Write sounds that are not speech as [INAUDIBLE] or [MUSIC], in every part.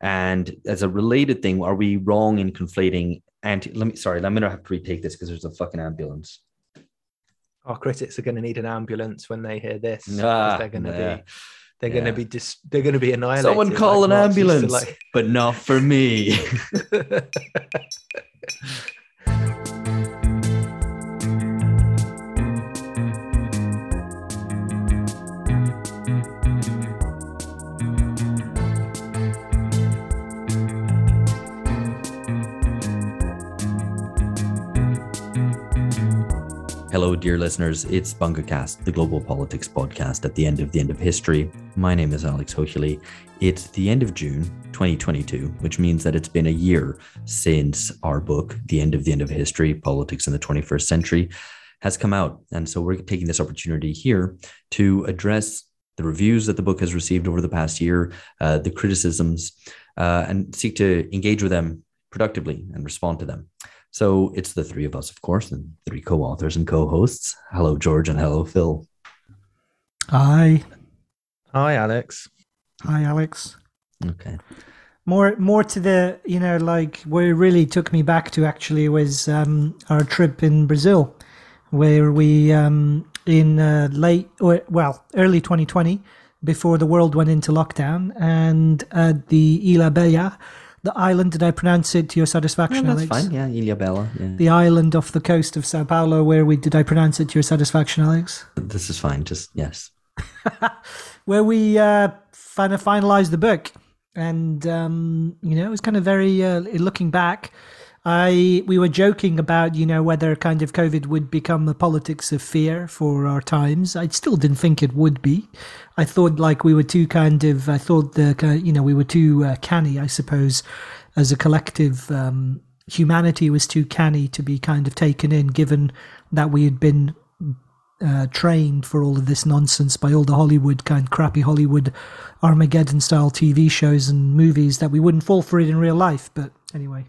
And as a related thing, are we wrong in conflating anti? Let me sorry, let me gonna have to retake this because there's a fucking ambulance. Our critics are going to need an ambulance when they hear this. Ah, they're going to yeah. be they're going to be dis- they're going to be annihilated. Someone call like an Marx ambulance, like- but not for me. [LAUGHS] [LAUGHS] Hello, dear listeners. It's BunkerCast, the global politics podcast at the end of the end of history. My name is Alex Hochuli. It's the end of June 2022, which means that it's been a year since our book, The End of the End of History Politics in the 21st Century, has come out. And so we're taking this opportunity here to address the reviews that the book has received over the past year, uh, the criticisms, uh, and seek to engage with them productively and respond to them. So it's the three of us, of course, and three co-authors and co-hosts. Hello, George, and hello, Phil. Hi, Hi, Alex. hi, Alex. Okay. More, more to the, you know, like where it really took me back to actually was um, our trip in Brazil, where we um, in uh, late, or, well, early 2020, before the world went into lockdown, and at the Ilha Bela, the island. Did I pronounce it to your satisfaction, Yeah, that's Alex? fine. Yeah, Ilha Bela. Yeah. The island off the coast of Sao Paulo, where we did I pronounce it to your satisfaction, Alex? This is fine. Just yes. [LAUGHS] where we uh, kind of finalized the book, and um, you know, it was kind of very uh, looking back. I we were joking about you know whether kind of COVID would become a politics of fear for our times. I still didn't think it would be. I thought like we were too kind of. I thought the you know we were too uh, canny, I suppose, as a collective. Um, humanity was too canny to be kind of taken in, given that we had been uh, trained for all of this nonsense by all the Hollywood kind crappy Hollywood Armageddon style TV shows and movies that we wouldn't fall for it in real life. But anyway,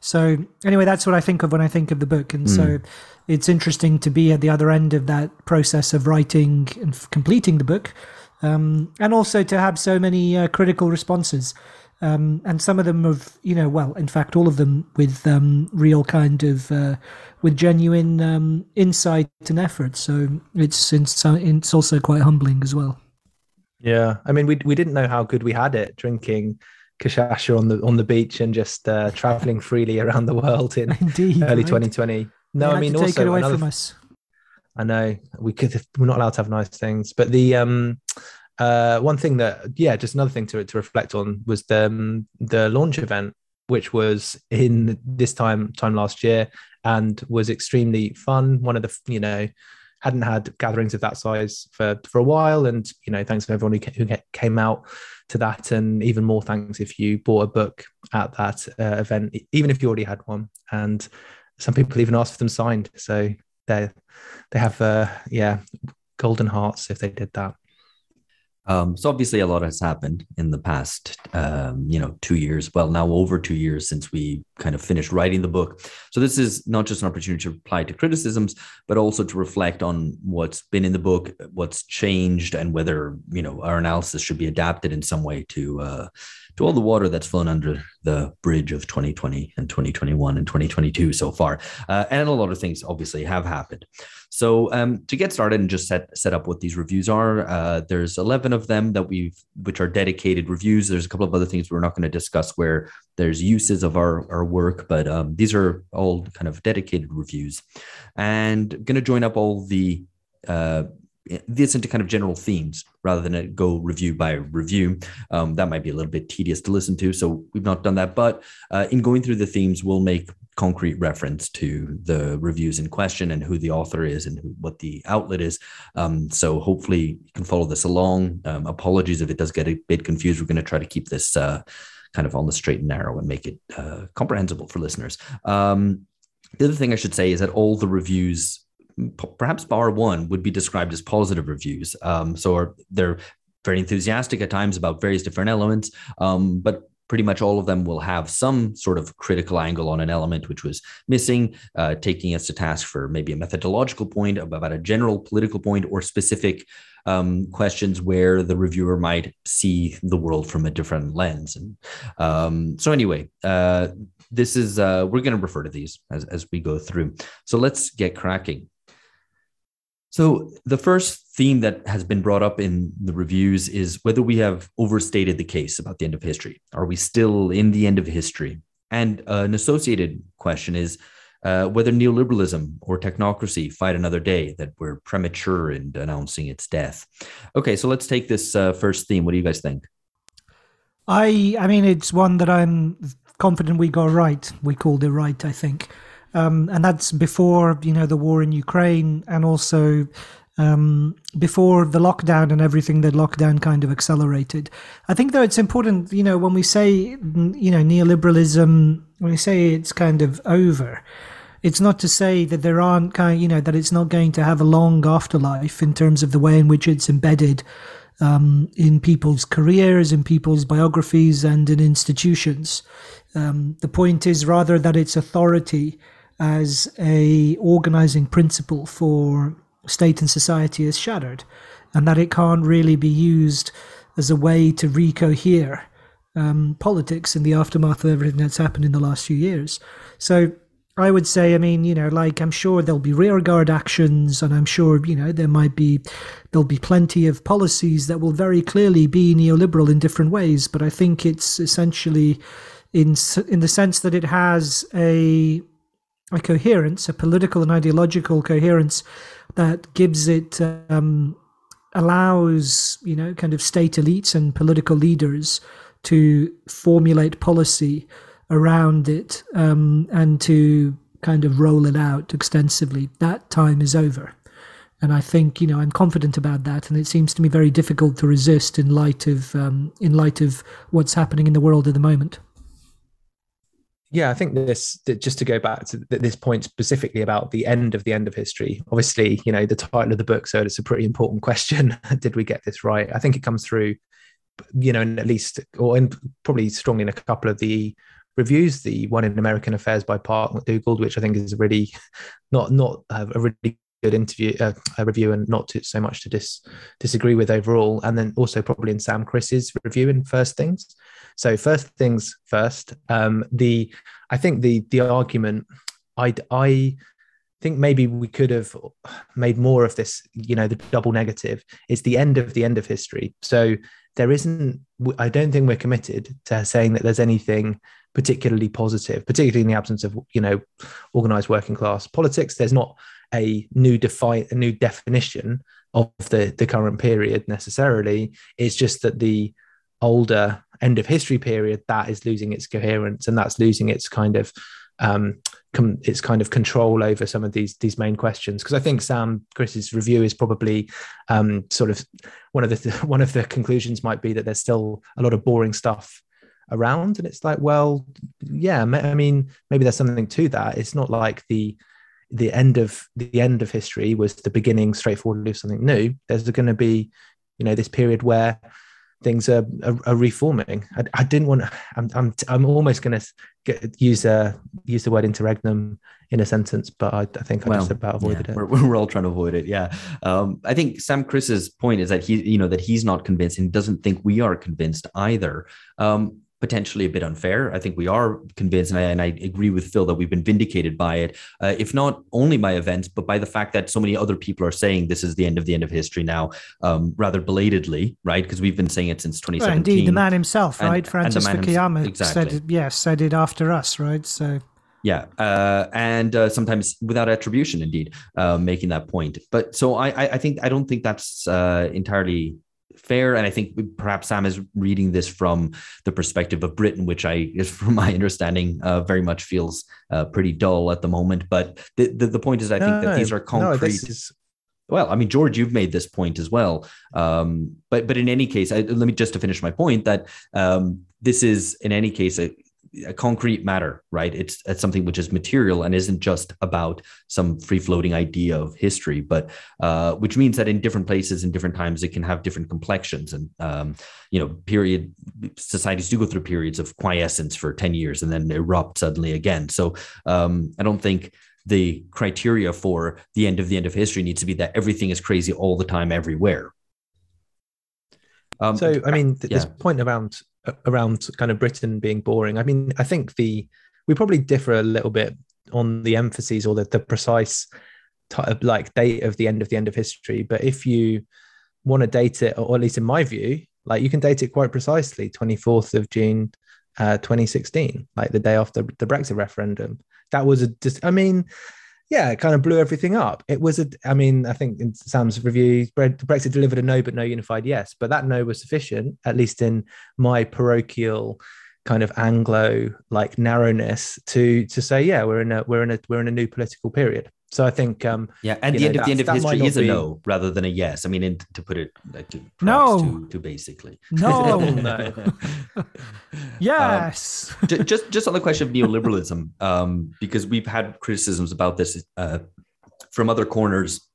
so anyway, that's what I think of when I think of the book, and so it's interesting to be at the other end of that process of writing and f- completing the book, um, and also to have so many uh, critical responses. Um, and some of them of you know well in fact all of them with um, real kind of uh, with genuine um, insight and effort. So it's it's it's also quite humbling as well. Yeah, I mean, we we didn't know how good we had it drinking cachaça on the on the beach and just uh, traveling freely [LAUGHS] around the world in indeed early right? 2020. No, I mean take also it away another from us I know we could we're not allowed to have nice things, but the um uh one thing that yeah, just another thing to to reflect on was the um, the launch event, which was in this time time last year and was extremely fun. One of the you know hadn't had gatherings of that size for for a while, and you know thanks to everyone who, who came out to that, and even more thanks if you bought a book at that uh, event, even if you already had one, and some people even asked for them signed. So they they have uh yeah golden hearts if they did that Um, so obviously, a lot has happened in the past, um, you know, two years. Well, now over two years since we kind of finished writing the book. So this is not just an opportunity to reply to criticisms, but also to reflect on what's been in the book, what's changed, and whether you know our analysis should be adapted in some way to uh, to all the water that's flown under the bridge of 2020 and 2021 and 2022 so far. Uh, and a lot of things obviously have happened. So um, to get started and just set set up what these reviews are, uh, there's 11 of them that we've which are dedicated reviews. There's a couple of other things we're not going to discuss where there's uses of our our work, but um, these are all kind of dedicated reviews, and going to join up all the uh, this into kind of general themes rather than go review by review. Um, that might be a little bit tedious to listen to, so we've not done that. But uh, in going through the themes, we'll make concrete reference to the reviews in question and who the author is and who, what the outlet is. Um, so hopefully you can follow this along. Um, apologies if it does get a bit confused. We're going to try to keep this uh, kind of on the straight and narrow and make it uh, comprehensible for listeners. Um, the other thing I should say is that all the reviews, perhaps bar one, would be described as positive reviews. Um, so are, they're very enthusiastic at times about various different elements, um, but pretty much all of them will have some sort of critical angle on an element which was missing, uh, taking us to task for maybe a methodological point about a general political point or specific um, questions where the reviewer might see the world from a different lens. And um, so, anyway, uh, this is uh, we're going to refer to these as as we go through. So let's get cracking. So, the first theme that has been brought up in the reviews is whether we have overstated the case about the end of history. Are we still in the end of history? And uh, an associated question is uh, whether neoliberalism or technocracy fight another day, that we're premature in announcing its death. Okay, so let's take this uh, first theme. What do you guys think? I, I mean, it's one that I'm confident we got right. We called it right, I think. Um, and that's before you know the war in Ukraine, and also um, before the lockdown and everything that lockdown kind of accelerated. I think though it's important, you know, when we say you know neoliberalism, when we say it's kind of over, it's not to say that there aren't kind of, you know that it's not going to have a long afterlife in terms of the way in which it's embedded um, in people's careers, in people's biographies, and in institutions. Um, the point is rather that its authority as a organizing principle for state and society is shattered, and that it can't really be used as a way to recohere um, politics in the aftermath of everything that's happened in the last few years. So I would say, I mean, you know, like I'm sure there'll be rearguard actions, and I'm sure, you know, there might be there'll be plenty of policies that will very clearly be neoliberal in different ways. But I think it's essentially in in the sense that it has a a coherence, a political and ideological coherence that gives it um, allows you know kind of state elites and political leaders to formulate policy around it um, and to kind of roll it out extensively. That time is over. And I think you know I'm confident about that, and it seems to me very difficult to resist in light of um, in light of what's happening in the world at the moment. Yeah, I think this just to go back to this point specifically about the end of the end of history. Obviously, you know the title of the book, so it's a pretty important [LAUGHS] question. Did we get this right? I think it comes through, you know, in at least or in, probably strongly in a couple of the reviews. The one in American Affairs by Park McDougald, which I think is really [LAUGHS] not not a really good interview uh, a review and not to, so much to dis, disagree with overall. And then also probably in Sam Kriss's review in first things. So first things first um, the i think the the argument i i think maybe we could have made more of this you know the double negative. Is the end of the end of history. So there isn't i don't think we're committed to saying that there's anything particularly positive particularly in the absence of you know organized working class politics there's not a new define a new definition of the the current period necessarily. It's just that the older end of history period that is losing its coherence and that's losing its kind of um, com- its kind of control over some of these these main questions. Because I think Sam Kriss's review is probably um, sort of one of the th- [LAUGHS] one of the conclusions might be that there's still a lot of boring stuff around, and it's like, well, yeah, I mean, maybe there's something to that. It's not like the the end of the end of history was the beginning straightforwardly of something new there's going to be you know this period where things are, are, are reforming. I, I, didn't want to, I'm, I'm, I'm almost going to use uh, use the word interregnum in a sentence but i, I think i well, just about avoided yeah, it. we're, we're all trying to avoid it yeah. Um, i think Sam Kriss's point is that he you know that he's not convinced and doesn't think we are convinced either. Um, potentially a bit unfair. I think we are convinced, and I, and I agree with Phil that we've been vindicated by it, uh, if not only by events, but by the fact that so many other people are saying this is the end of the end of history now, um, rather belatedly, right? Because we've been saying it since 2017. Well, indeed, the man himself, right? And, Francis Fukuyama exactly. said, yes, said it after us, right? So. Yeah, uh, and uh, sometimes without attribution, indeed, uh, making that point. But so I, I think I don't think that's uh, entirely fair. And I think perhaps Sam is reading this from the perspective of Britain, which I, [LAUGHS] from my understanding, uh, very much feels uh, pretty dull at the moment. But the, the, the point is, I think that these are concrete. No. Well, I mean, George, you've made this point as well. Um, but but in any case, I, let me just to finish my point that um, this is in any case a, a concrete matter, right? It's, it's something which is material and isn't just about some free floating idea of history, but uh, which means that in different places and different times it can have different complexions. And um, you know, period societies do go through periods of quiescence for ten years and then erupt suddenly again. So um, I don't think the criteria for the end of the end of history needs to be that everything is crazy all the time everywhere Um, so, I mean, th- yeah. this point around around kind of Britain being boring. I mean, I think the we probably differ a little bit on the emphases or the, the precise type, like date of the end of the end of history. But if you want to date it, or at least in my view, like you can date it quite precisely, 24th of June, uh, 2016, like the day after the Brexit referendum. That was a just, I mean, yeah, it kind of blew everything up. It was a, I mean, I think in Sam's review, Brexit delivered a no, but no unified yes. But that no was sufficient, at least in my parochial kind of Anglo like narrowness to to say, yeah, we're in a we're in a we're in a new political period. So I think, um, yeah, and the know, end of the end of history is a be... no rather than a yes. I mean, in, to put it like to, no, too, too basically, no, [LAUGHS] no. yes. Um, just just on the question of neoliberalism, um, because we've had criticisms about this uh, from other corners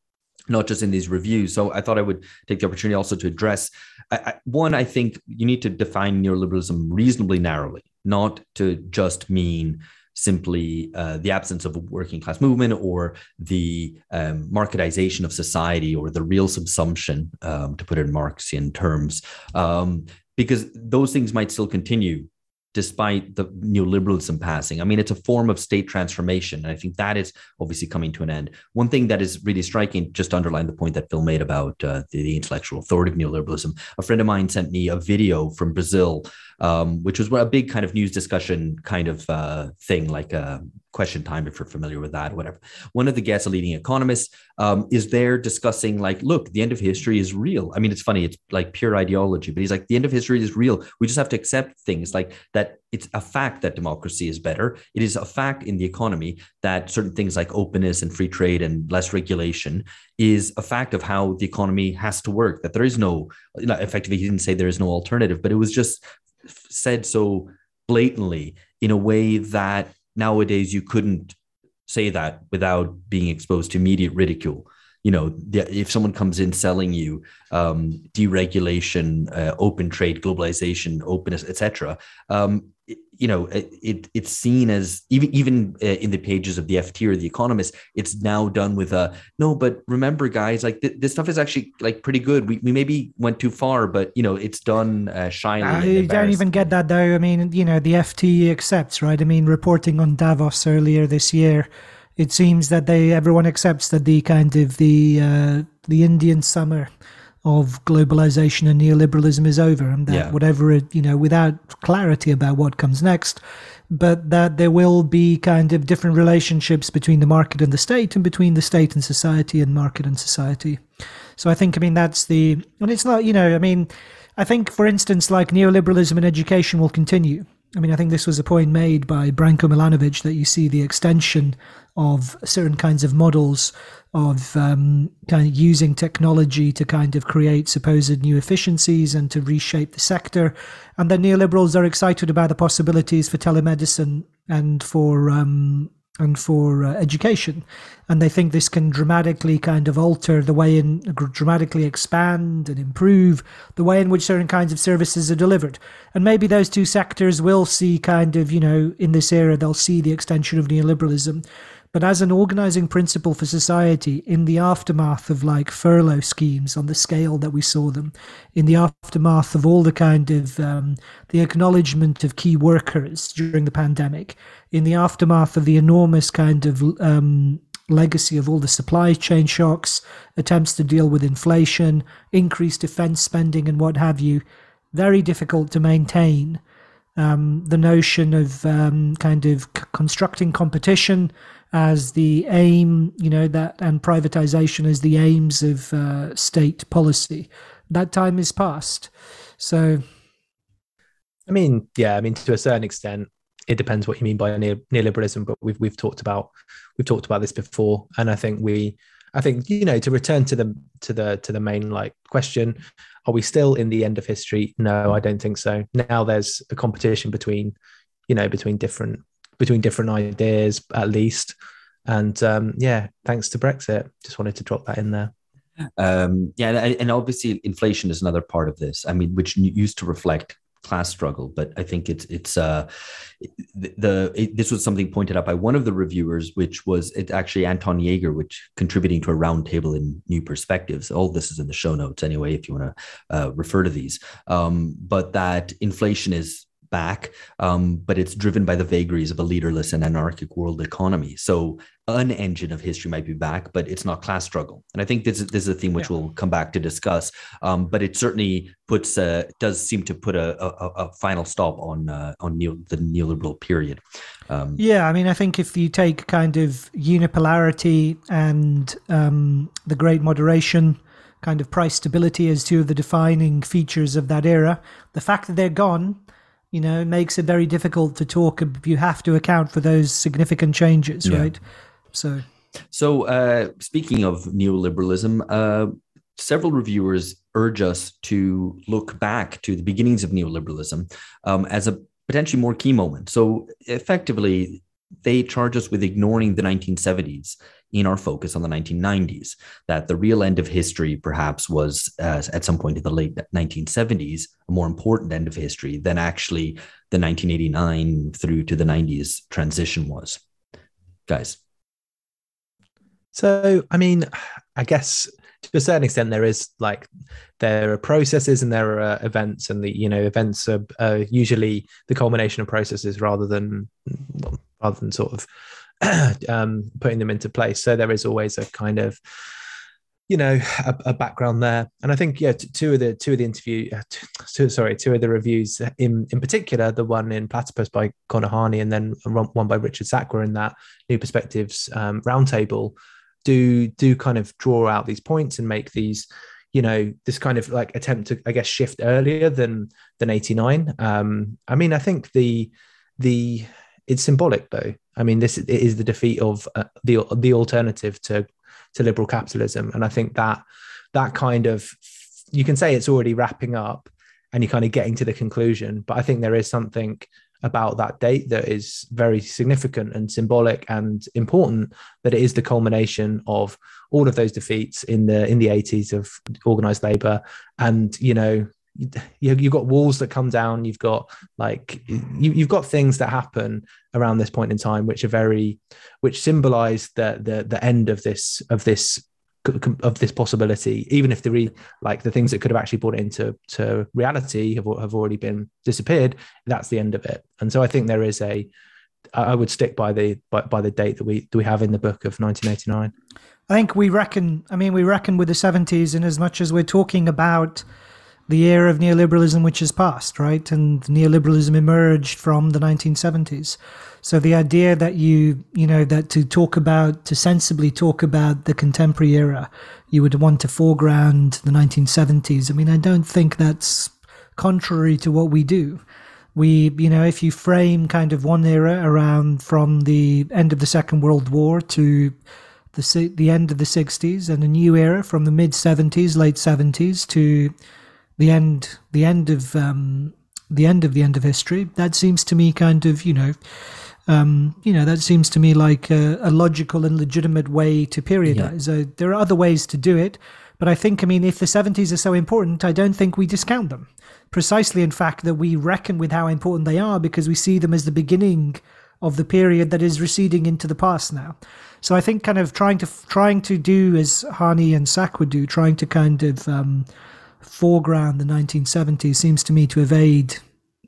not just in these reviews. So I thought I would take the opportunity also to address I, I, one. I think you need to define neoliberalism reasonably narrowly, not to just mean simply uh, the absence of a working class movement or the um, marketization of society or the real subsumption, um, to put it in Marxian terms, um, because those things might still continue despite the neoliberalism passing. I mean, it's a form of state transformation. And I think that is obviously coming to an end. One thing that is really striking, just to underline the point that Phil made about uh, the, the, intellectual authority of neoliberalism, a friend of mine sent me a video from Brazil, um, which was a big kind of news discussion kind of uh, thing, like a question time if you're familiar with that whatever. One of the guests a leading economist um, is there discussing like look the end of history is real. I mean it's funny it's like pure ideology but he's like the end of history is real. We just have to accept things like that it's a fact that democracy is better. It is a fact in the economy that certain things like openness and free trade and less regulation is a fact of how the economy has to work that there is no effectively he didn't say there is no alternative but it was just said so blatantly in a way that nowadays you couldn't say that without being exposed to immediate ridicule. You know if someone comes in selling you um, deregulation uh, open trade globalization openness etc um, you know it, it's seen as even even uh, in the pages of the ft or the economist it's now done with a no but remember guys like th- this stuff is actually like pretty good. We, we maybe went too far but you know it's done uh, shyly i don't even get that though. I mean you know the ft accepts right? I mean reporting on davos earlier this year it seems that they everyone accepts that the kind of the uh, the indian summer of globalization and neoliberalism is over and that yeah. whatever it, you know, without clarity about what comes next, but that there will be kind of different relationships between the market and the state and between the state and society and market and society. So I think, I mean, that's the, and it's not, you know, I mean, I think, for instance, like neoliberalism in education will continue. I mean, I think this was a point made by Branko Milanovic that you see the extension of certain kinds of models of um, kind of using technology to kind of create supposed new efficiencies and to reshape the sector. And the neoliberals are excited about the possibilities for telemedicine and for um, and for uh, education, and they think this can dramatically kind of alter the way in dramatically expand and improve the way in which certain kinds of services are delivered. And maybe those two sectors will see kind of you know in this era they'll see the extension of neoliberalism but as an organizing principle for society in the aftermath of like furlough schemes on the scale that we saw them, in the aftermath of all the kind of um, the acknowledgement of key workers during the pandemic, in the aftermath of the enormous kind of um, legacy of all the supply chain shocks, attempts to deal with inflation, increased defense spending, and what have you, very difficult to maintain. Um, the notion of um, kind of c- constructing competition as the aim, you know, that and privatization as the aims of uh, state policy. That time is past. So, I mean, yeah, I mean, to a certain extent, it depends what you mean by neoliberalism. But we've we've talked about we've talked about this before, and I think we, I think you know, to return to the to the to the main like question, are we still in the end of history? No, I don't think so. Now there's a competition between, you know, between different between different ideas at least. And um, yeah, thanks to Brexit, just wanted to drop that in there. Um, yeah, and obviously inflation is another part of this. I mean, which used to reflect class struggle, but I think it's it's uh, the, the it, this was something pointed out by one of the reviewers, which was it actually Anton Jäger, which contributing to a roundtable in New Perspectives. All this is in the show notes anyway, if you want to uh, refer to these. Um, but that inflation is back, um, but it's driven by the vagaries of a leaderless and anarchic world economy. So an engine of history might be back, but it's not class struggle. And I think this is, this is a theme which yeah. we'll come back to discuss. Um, but it certainly puts uh, does seem to put a, a, a final stop on uh, on neo, the neoliberal period. Um, yeah, I mean, I think if you take kind of unipolarity and um, the Great Moderation kind of price stability as two of the defining features of that era. The fact that they're gone you know, it makes it very difficult to talk. You have to account for those significant changes, yeah. right? So, so uh, speaking of neoliberalism, uh, several reviewers urge us to look back to the beginnings of neoliberalism um, as a potentially more key moment. So, effectively, they charge us with ignoring the 1970s in our focus on the 1990s, that the real end of history perhaps was uh, at some point in the late 1970s, a more important end of history than actually the 1989 through to the 90s transition was. Guys. So, I mean, I guess to a certain extent there is like there are processes and there are events and the you know events are, are usually the culmination of processes rather than rather than sort of [CLEARS THROAT] um, putting them into place. So there is always a kind of you know a, a, background there. And i think yeah two of the two of the interview uh, two, sorry two of the reviews in in particular the one in platypus by Connor Harney and then one by richard sakwa in that new perspectives um, roundtable do do kind of draw out these points and make these you know this kind of like attempt to i guess shift earlier than than 89 um i mean i think the the it's symbolic though I mean, this is the defeat of uh, the the alternative to to liberal capitalism, and I think that that kind of you can say it's already wrapping up, and you're kind of getting to the conclusion. But I think there is something about that date that is very significant and symbolic and important. That it is the culmination of all of those defeats in the in the 80s of organized labor, and you know you, you've got walls that come down you've got like you, you've got things that happen around this point in time which are very which symbolize the the the end of this of this of this possibility even if the re, like the things that could have actually brought it into to reality have, have already been disappeared that's the end of it. And so i think there is a i would stick by the by, by the date that we that we have in the book of 1989 i think we reckon i mean we reckon with the 70s and as much as we're talking about the era of neoliberalism which has passed, right? And neoliberalism emerged from the 1970s. So the idea that you, you know, that to talk about, to sensibly talk about the contemporary era, you would want to foreground the 1970s. I mean, I don't think that's contrary to what we do. We, you know, if you frame kind of one era around from the end of the Second World War to the the end of the 60s and a new era from the mid 70s, late 70s to the end the end of um, the end of the end of history. That seems to me kind of you know. Um, you know that seems to me like a, a logical and legitimate way to periodize. Yeah. Uh, there are other ways to do it, but I think I mean if the 70s are so important, I don't think we discount them. Precisely, in fact, that we reckon with how important they are because we see them as the beginning of the period that is receding into the past now. So I think kind of trying to trying to do as Harney and Sakwa do, trying to kind of um, foreground the 1970s seems to me to evade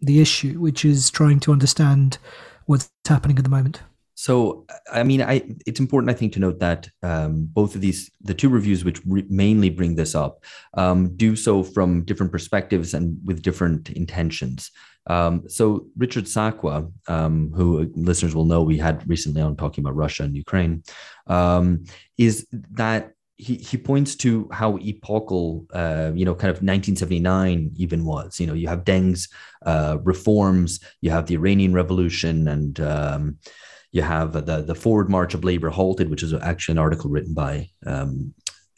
the issue, which is trying to understand what's happening at the moment. So, I mean, I it's important, I think, to note that um, both of these, the two reviews which re- mainly bring this up, um, do so from different perspectives and with different intentions. Um, so, Richard Sakwa, um, who listeners will know we had recently on talking about Russia and Ukraine, um, is that he, he points to how epochal, uh, you know, kind of 1979 even was. You know, you have Deng's uh, reforms, you have the Iranian Revolution, and um, you have the the Forward March of Labor halted, which is actually an article written by um,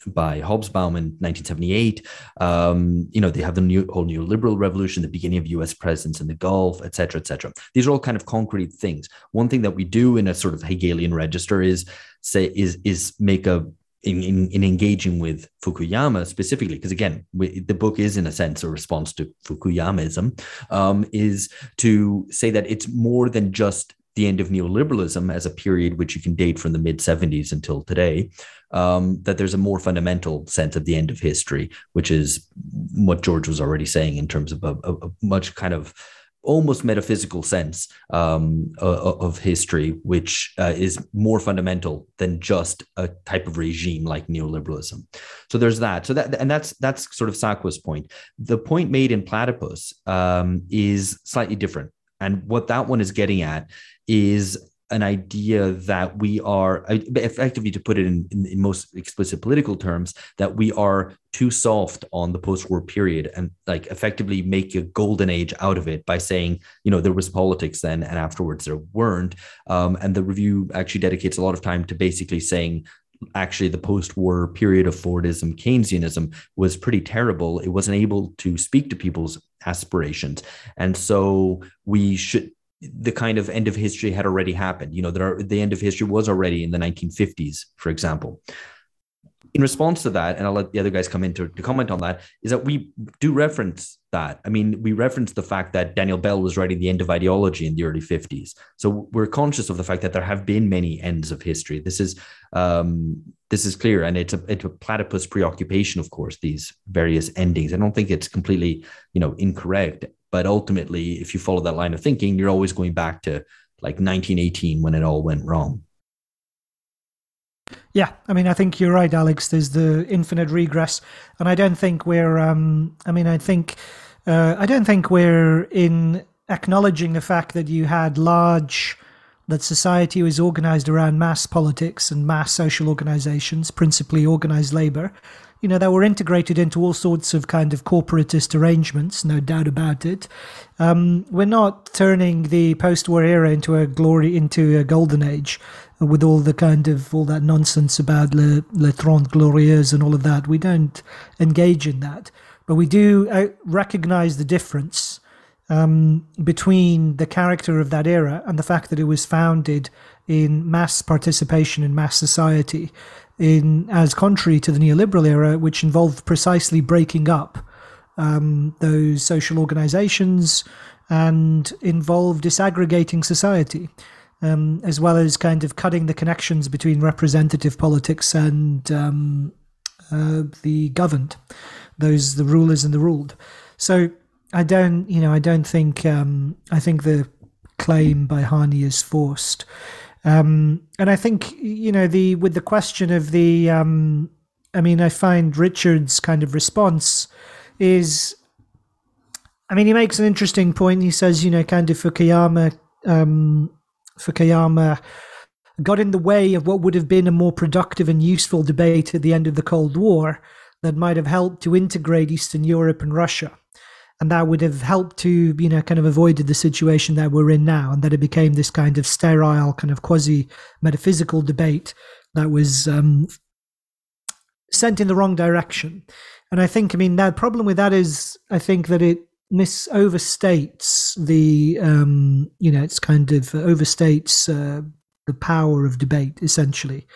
by Hobsbawm in 1978. Um, you know, they have the new whole new liberal revolution, the beginning of U.S. presence in the Gulf, et cetera, et cetera. These are all kind of concrete things. One thing that we do in a sort of Hegelian register is say is is make a in, in, in, engaging with Fukuyama specifically, because again, we, the book is in a sense a response to Fukuyamism, um, is to say that it's more than just the end of neoliberalism as a period which you can date from the mid 70s until today, um, that there's a more fundamental sense of the end of history, which is what George was already saying in terms of a, a, a much kind of almost metaphysical sense um, of, of, history, which uh, is more fundamental than just a type of regime like neoliberalism. So there's that. So that and that's that's sort of Sakwa's point. The point made in Platypus um, is slightly different, and what that one is getting at is an idea that we are effectively to put it in, in, in, most explicit political terms that we are too soft on the post-war period and like effectively make a golden age out of it by saying you know there was politics then and afterwards there weren't um, and the review actually dedicates a lot of time to basically saying actually the post-war period of Fordism, Keynesianism was pretty terrible. It wasn't able to speak to people's aspirations, and so we should the kind of end of history had already happened. You know, there the end of history was already in the 1950s, for example. In response to that, and I'll let the other guys come in to, to comment on that, is that we do reference that. I mean, we reference the fact that Daniel Bell was writing the end of ideology in the early 50s. So we're conscious of the fact that there have been many ends of history. This is um, this is clear, and it's a it's a platypus preoccupation, of course. These various endings. I don't think it's completely you know incorrect. But ultimately, if you follow that line of thinking, you're always going back to like 1918 when it all went wrong. Yeah, I mean, I think you're right, Alex. There's the infinite regress, and I don't think we're. Um, I mean, I think, uh, I don't think we're in acknowledging the fact that you had large, that society was organized around mass politics and mass social organizations, principally organized labor, you know, they were integrated into all sorts of kind of corporatist arrangements, no doubt about it. Um, we're not turning the post-war era into a glory, into a golden age, with all the kind of all that nonsense about le, le Trente Glorieuses and all of that. We don't engage in that, but we do uh, recognize the difference um, between the character of that era and the fact that it was founded in mass participation in mass society in as contrary to the neoliberal era, which involved precisely breaking up um, those social organizations and involved disaggregating society, um, as well as kind of cutting the connections between representative politics and um, uh, the governed, those the rulers and the ruled. So I don't, you know, I don't think um, I think the claim by Harney is forced. Um, and I think you know the with the question of the, um, I mean, I find Richard's kind of response is, I mean, he makes an interesting point. He says, you know, kind of Fukuyama, um, Fukuyama got in the way of what would have been a more productive and useful debate at the end of the Cold War that might have helped to integrate Eastern Europe and Russia and that would have helped to you know kind of avoided the situation that we're in now and that it became this kind of sterile kind of quasi metaphysical debate that was um, sent in the wrong direction. And i think i mean the problem with that is i think that it mis overstates the um, you know it's kind of overstates uh, the power of debate essentially.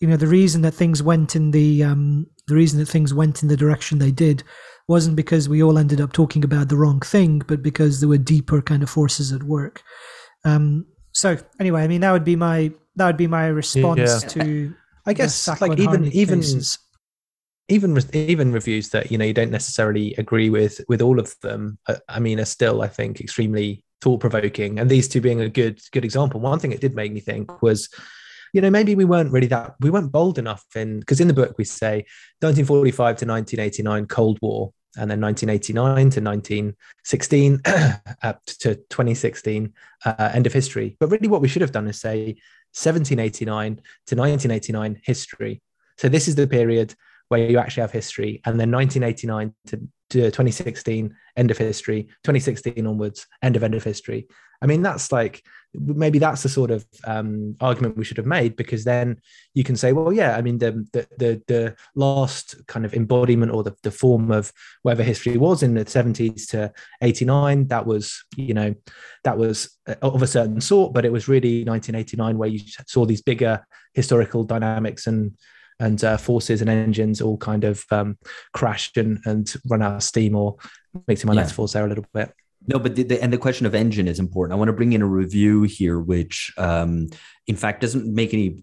You know the reason that things went in the um, the reason that things went in the direction they did wasn't because we all ended up talking about the wrong thing, but because there were deeper kind of forces at work. Um, so anyway, I mean that would be my that would be my response yeah. to. I guess like even even cases. even even reviews that you know you don't necessarily agree with with all of them. Uh, I mean, are still I think extremely thought provoking, and these two being a good good example. One thing it did make me think was you know, maybe we weren't really that, we weren't bold enough in, because in the book we say 1945 to 1989 Cold War, and then 1989 to 1916 [CLEARS THROAT] up to 2016 uh, end of history. But really what we should have done is say 1789 to 1989 history. So this is the period where you actually have history and then 1989 to, to 2016 end of history 2016 onwards end of end of history. I mean that's like maybe that's the sort of um, argument we should have made because then you can say well yeah i mean the the the, the last kind of embodiment or the, the form of whatever history was in the 70s to 89 that was you know that was uh, of a certain sort but it was really 1989 where you saw these bigger historical dynamics and and uh, forces and engines all kind of um, crash and, and run out of steam or mixing my yeah. metaphors there a little bit. No, but the, the, and the question of engine is important. I want to bring in a review here, which um, in fact doesn't make any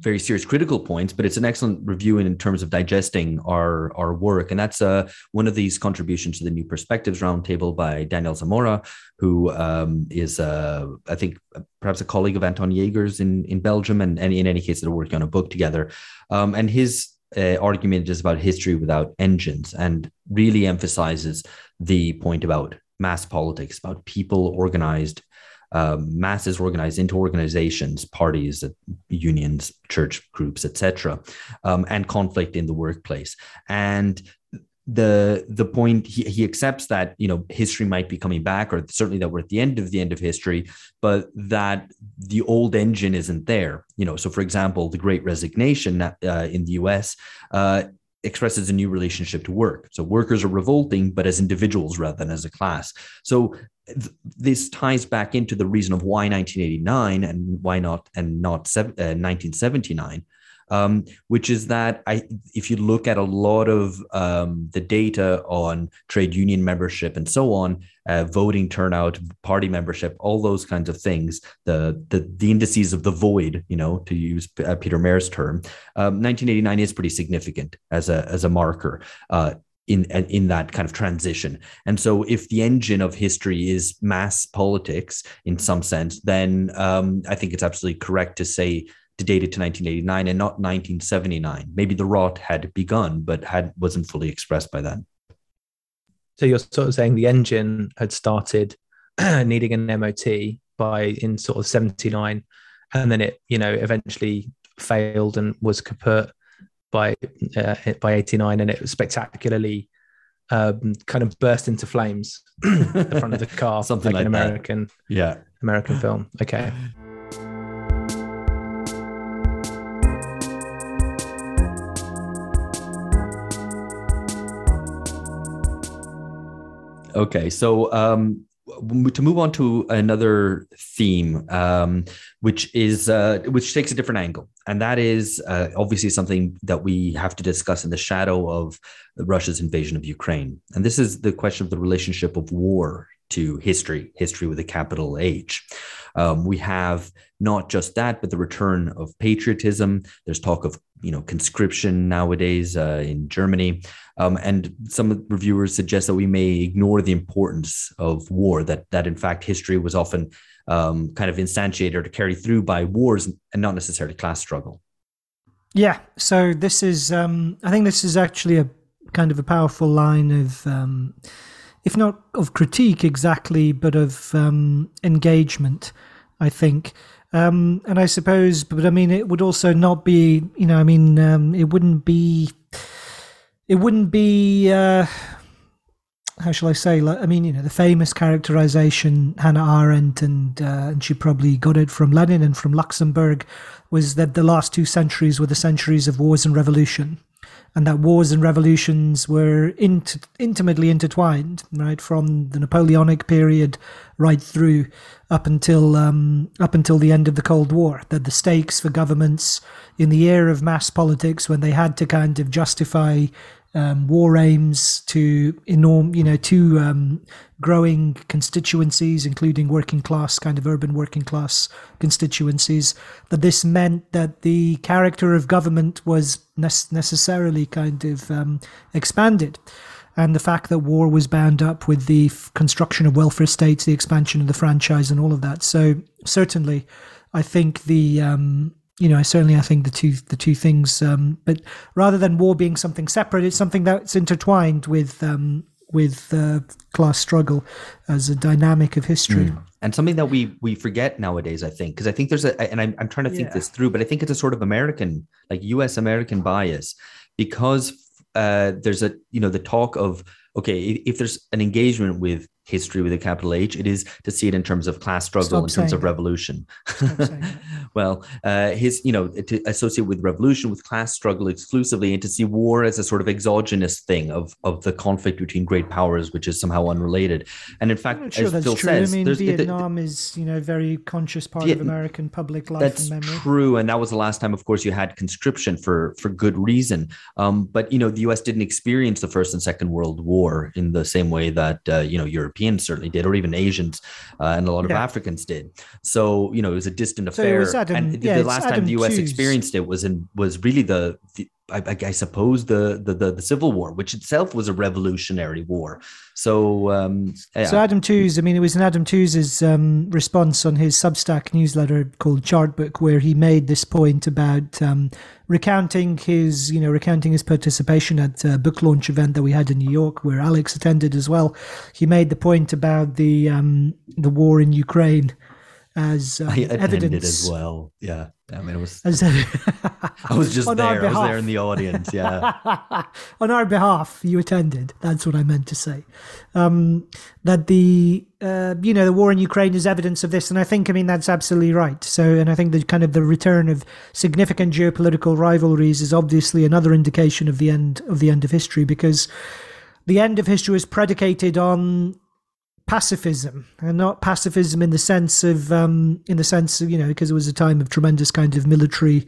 very serious critical points, but it's an excellent review in, terms of digesting our our work, and that's uh, one of these contributions to the New Perspectives Roundtable by Daniel Zamora, who um, is uh, I think perhaps a colleague of Anton Jäger's in in Belgium, and, and in any case, they're working on a book together, um, and his uh, argument is about history without engines, and really emphasizes the point about mass politics, about people organized um, masses organized into organizations, parties, uh, unions, church groups, etc., um, and conflict in the workplace. And the the point he, he accepts that you know history might be coming back or certainly that we're at the end of the end of history but that the old engine isn't there you know so for example the great resignation uh, in the us uh, expresses a new relationship to work. So workers are revolting but as individuals rather than as a class. So this ties back into the reason of why 1989 and why not and not uh, 1979 um, which is that I, if you look at a lot of um, the data on trade union membership and so on, uh, voting turnout, party membership, all those kinds of things, the the, the indices of the void, you know, to use uh, Peter Mair's term, um, 1989 is pretty significant as a as a marker. Uh, in in that kind of transition. And so, if the engine of history is mass politics in some sense, then um, I think it's absolutely correct to say to date it to 1989 and not 1979. Maybe the rot had begun, but had wasn't fully expressed by then. So you're sort of saying the engine had started [CLEARS THROAT] needing an MOT by in sort of 79, and then it you know eventually failed and was kaput by uh, by 89 and it was spectacularly um, kind of burst into flames [CLEARS THROAT] the front of the car [LAUGHS] something like, like an american that. yeah. American film. Okay okay so um to move on to another theme, um, which is uh, which takes a different angle, and that is uh, obviously something that we have to discuss in the shadow of Russia's invasion of Ukraine, and this is the question of the relationship of war to history, history with a capital H. Um, we have not just that, but the return of patriotism. There's talk of you know conscription nowadays uh, in Germany, um, and some reviewers suggest that we may ignore the importance of war. That that in fact history was often um, kind of instantiated or carried through by wars and not necessarily class struggle. Yeah. So this is um, I think this is actually a kind of a powerful line of um, if not of critique exactly, but of um, engagement, I think. Um, and I suppose, but I mean, it would also not be, you know, I mean, um, it wouldn't be, it wouldn't be, uh, how shall I say? Like, I mean, you know, the famous characterization Hannah Arendt, and uh, and she probably got it from Lenin and from Luxemburg, was that the last two centuries were the centuries of wars and revolution and that wars and revolutions were int- intimately intertwined, right, from the Napoleonic period right through up until um, up until the end of the Cold War. That the stakes for governments in the era of mass politics, when they had to kind of justify um, war aims to enorm, you know, to um, growing constituencies, including working class, kind of urban working class constituencies. That this meant that the character of government was ne- necessarily kind of um, expanded. And the fact that war was bound up with the f- construction of welfare states, the expansion of the franchise, and all of that. So certainly, I think the um, you know, I certainly I think the two the two things, um, but rather than war being something separate, it's something that's intertwined with um, with uh, class struggle as a dynamic of history. Mm. And something that we we forget nowadays, I think, because I think there's a, and I'm, I'm trying to think yeah. this through, but I think it's a sort of American, like U.S. American bias, because uh, there's a you know the talk of okay, if there's an engagement with history with a capital H. It is to see it in terms of class struggle, Stop in terms of revolution. Stop saying that. [LAUGHS] well, uh, his, you know, to associate with revolution, with class struggle exclusively, and to see war as a sort of exogenous thing of of the conflict between great powers, which is somehow unrelated. And in fact, sure as that's Phil true. says, I mean, there's- the- the- Vietnam is, you know, very conscious part of American public life that's and memory. true, and that was the last time, of course, you had conscription for for good reason. Um, but you know, the U.S. didn't experience the First and Second World War in the same way that uh, you know Europeans certainly did, or even Asians uh, and a lot of Yeah. Africans did. So you know, it was a distant So affair. Adam- and the- yeah, the last time the U.S. Experienced it was in was really the. the I, I- suppose the, the the the Civil War, which itself was a revolutionary war. So, um, yeah. So Adam Tooze, I mean, it was in Adam Tooze's um, response on his Substack newsletter called Chartbook, where he made this point about um, recounting his, you know, recounting his participation at a book launch event that we had in New York, where Alex attended as well. He made the point about the um, the war in Ukraine as [LAUGHS] um, I attended evidence as well. Yeah, I mean, it was. As [LAUGHS] I was just there. I was there in the audience. Yeah. [LAUGHS] on our behalf, you attended. That's what I meant to say. Um, that the uh, you know the war in Ukraine is evidence of this, and I think I mean that's absolutely right. So, and I think the kind of the return of significant geopolitical rivalries is obviously another indication of the end of the end of history because the end of history is predicated on pacifism and not pacifism in the sense of um in the sense of you know because it was a time of tremendous kind of military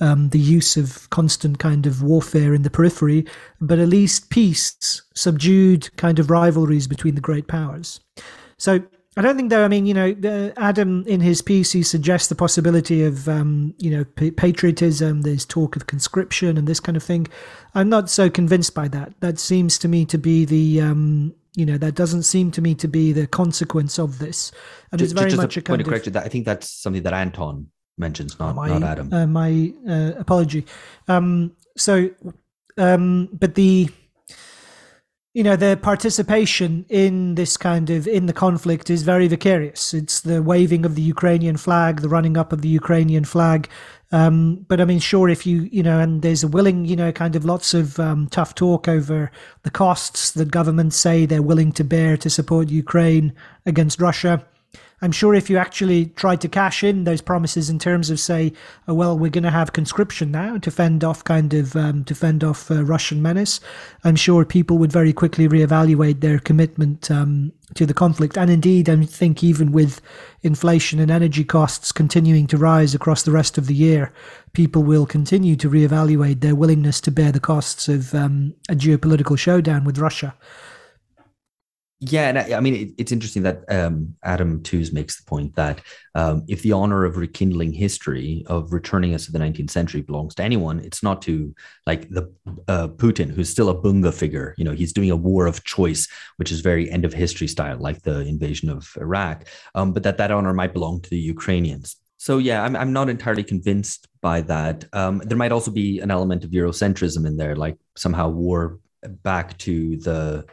um the use of constant kind of warfare in the periphery but at least peace subdued kind of rivalries between the great powers so I don't think, though. I mean, you know, Adam in his piece he suggests the possibility of, um, you know, pa- patriotism. There's talk of conscription and this kind of thing. I'm not so convinced by that. That seems to me to be the, um, you know, that doesn't seem to me to be the consequence of this. And Just, it's very just much a a kind of. That I think that's something that Anton mentions, not my, not Adam. Uh, my uh, apology. Um, so, um, but the, you know, the participation in this kind of in the conflict is very vicarious. It's the waving of the Ukrainian flag, the running up of the Ukrainian flag. Um, but I mean, sure, if you you know, and there's a willing, you know, kind of lots of um, tough talk over the costs that governments say they're willing to bear to support Ukraine against Russia. I'm sure if you actually tried to cash in those promises in terms of say, oh, well, we're going to have conscription now to fend off kind of um, to fend off uh, Russian menace, I'm sure people would very quickly reevaluate their commitment um, to the conflict. And indeed, I think even with inflation and energy costs continuing to rise across the rest of the year, people will continue to reevaluate their willingness to bear the costs of um, a geopolitical showdown with Russia. Yeah, and I, I mean, it, it's interesting that um, Adam Tooze makes the point that um, if the honor of rekindling history, of returning us to the 19th century, belongs to anyone, it's not to like the uh, Putin, who's still a bunga figure. You know, he's doing a war of choice, which is very end of history style, like the invasion of Iraq. Um, but that that honor might belong to the Ukrainians. So yeah, I'm I'm not entirely convinced by that. Um, there might also be an element of Eurocentrism in there, like somehow war back to the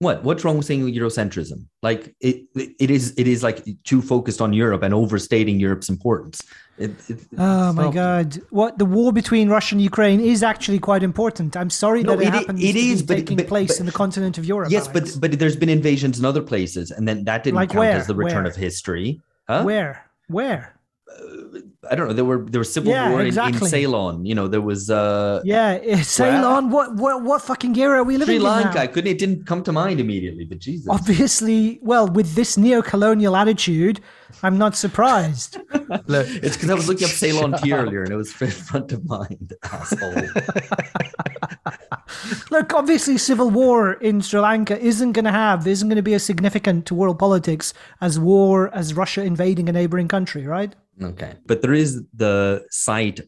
what what's wrong with saying eurocentrism like it it is it is like too focused on europe and overstating europe's importance it, it, Oh my. God! What the war between Russia and Ukraine is actually quite important. I'm sorry No, that it, it happens it is, but- taking but- place but- in the continent of Europe. yes Alex. but but there's been invasions in other places and then that didn't Like count where? as the return Where? of history huh where, where? Uh, i don't know there were there was civil Yeah, war in, in ceylon you know there was uh Yeah, eh, Ceylon. What what what fucking era are we living sri in Sri lanka couldn't it didn't come to mind immediately but jesus Obviously, well, with this neo-colonial attitude, I'm not surprised. Look, [LAUGHS] it's because i was looking up ceylon tea earlier and it was [LAUGHS] front of mind asshole [LAUGHS] Look, obviously, civil war in Sri Lanka isn't going to have, isn't going to be as significant to world politics as war as Russia invading a neighboring country, right? Okay, but there is the site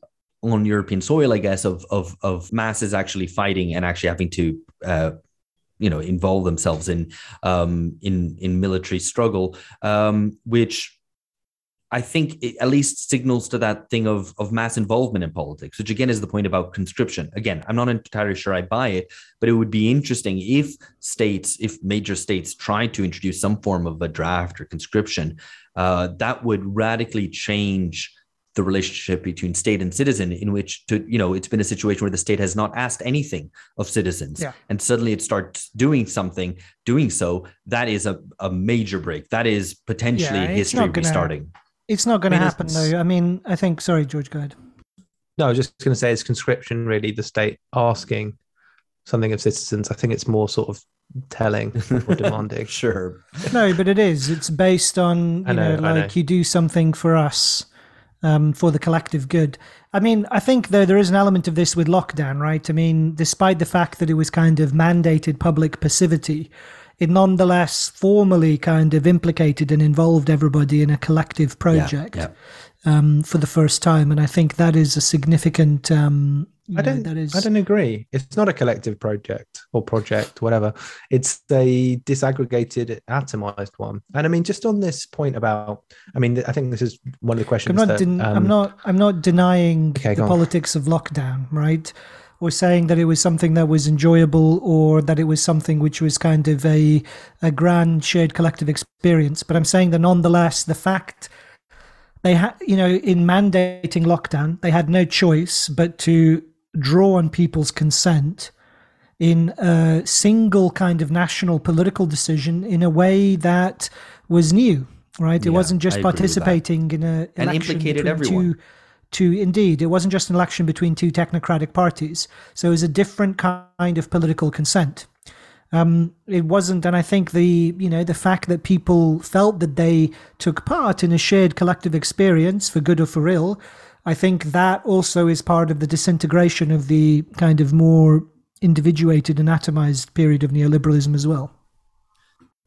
on European soil, I guess, of of of masses actually fighting and actually having to, uh, you know, involve themselves in um, in in military struggle, um, which I think it at least signals to that thing of of mass involvement in politics, which again is the point about conscription. Again, I'm not entirely sure I buy it, but it would be interesting if states, if major states tried to introduce some form of a draft or conscription, uh, that would radically change the relationship between state and citizen in which to you know it's been a situation where the state has not asked anything of citizens Yeah. and suddenly it starts doing something doing so that is a, a major break that is potentially Yeah, history restarting It's not going to I mean, happen it's- though. I mean, I think. Sorry, George. Go ahead. No, I was just going to say it's conscription, really, the state asking something of citizens. I think it's more sort of telling or [LAUGHS] demanding. sure No, but it is. It's based on I you know, know, like know. you do something for us, um, for the collective good. I mean, I think though there is an element of this with lockdown, right? I mean, despite the fact that it was kind of mandated public passivity, it nonetheless formally kind of implicated and involved everybody in a collective project yeah. Um, for the first time, and I think that is a significant. Um, I don't. That is. I don't agree. It's not a collective project or project, whatever. It's a disaggregated, atomized one. And I mean, just on this point about, I mean, I think this is one of the questions. I'm not. that, den- I'm um, not. I'm not denying Okay, the go on. politics of lockdown, right? Or saying that it was something that was enjoyable, or that it was something which was kind of a a grand shared collective experience. But I'm saying that nonetheless, the fact they had, you know, in mandating lockdown, they had no choice but to draw on people's consent in a single kind of national political decision in a way that was new, right? It Yeah, wasn't just I agree with that. participating in a And implicated everyone. Two, two, indeed, it wasn't just an election between two technocratic parties. So it was a different kind of political consent. Um, it wasn't, and I think the you know the fact that people felt that they took part in a shared collective experience for good or for ill, I think that also is part of the disintegration of the kind of more individuated and atomized period of neoliberalism as well.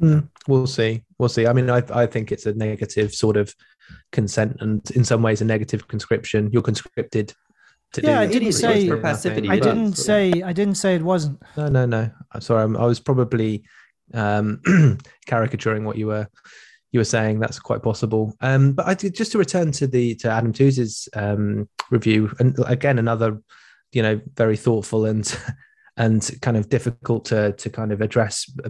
Mm, we'll see. We'll see. I mean, I, I think it's a negative sort of consent, and in some ways, a negative conscription. You're conscripted to Yeah, I didn't say- passivity, I didn't say I didn't say it wasn't. No, no, no. I'm sorry. I'm, I was probably um, [CLEARS THROAT] caricaturing what you were you were saying. That's quite possible. Um, but I did, just to return to the to Adam Tooze's um, review, and again another, you know, very thoughtful and [LAUGHS] and kind of difficult to to kind of address uh,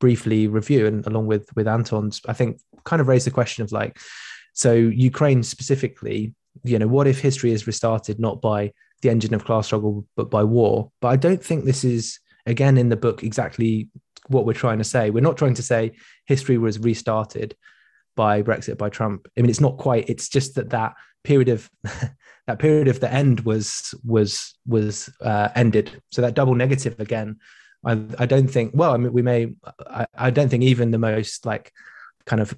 briefly review, and along with with Anton's, I think kind of raised the question of like, so Ukraine specifically, you know, what if history is restarted not by the engine of class struggle, but by war? But I don't think this is again in the book exactly what we're trying to say. We're not trying to say history was restarted by Brexit by Trump. I mean, it's not quite. It's just that that period of [LAUGHS] that period of the end was was was uh, ended. So that double negative again. I, I don't think. Well, I mean, we may. I, I don't think even the most like kind of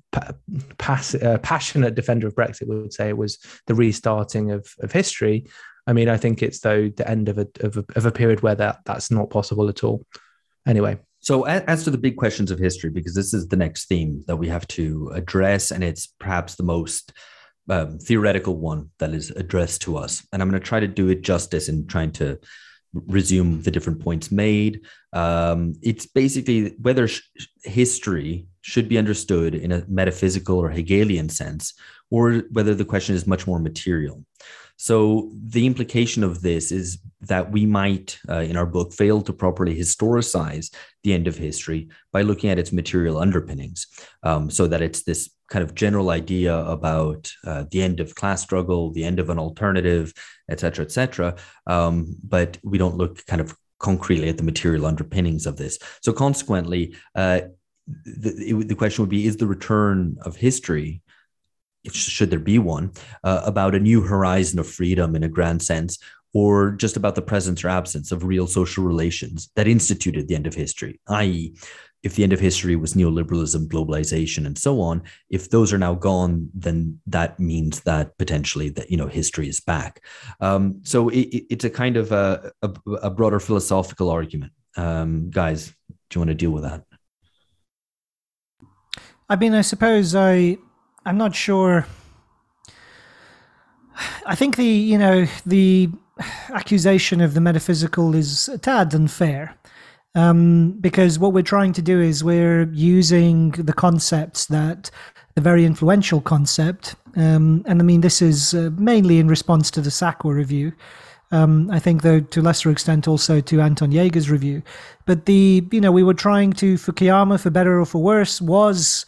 pass, uh, passionate defender of Brexit would say it was the restarting of of history. I mean, I think it's though the end of a of a, of a period where that that's not possible at all. Anyway, So, as to the big questions of history, because this is the next theme that we have to address, and it's perhaps the most um, theoretical one that is addressed to us. And I'm going to try to do it justice in trying to resume the different points made. Um, it's basically whether sh- history should be understood in a metaphysical or Hegelian sense, or whether the question is much more material. So the implication of this is that we might, uh, in our book, fail to properly historicize the end of history by looking at its material underpinnings, um, so that it's this kind of general idea about uh, the end of class struggle, the end of an alternative, et cetera, et cetera. Um, but we don't look kind of concretely at the material underpinnings of this. So consequently, uh, the, it, the question would be: Is the return of history should there be one, uh, about a new horizon of freedom in a grand sense, or just about the presence or absence of real social relations that instituted the end of history, i.e., if the end of history was neoliberalism, globalization, and so on, if those are now gone, then that means that potentially that you know history is back. Um, so it, it- it's a kind of a, a, a broader philosophical argument. Um, guys, do you want to deal with that? I mean, I suppose I, I'm not sure. I think the you know the accusation of the metaphysical is a tad unfair, um, because what we're trying to do is we're using the concepts that the very influential concept, um, and I mean this is uh, mainly in response to the Sakwa review. Um, I think, though, to lesser extent, also to Anton Jäger's review. But the, you know, we were trying to Fukuyama, for better or for worse, was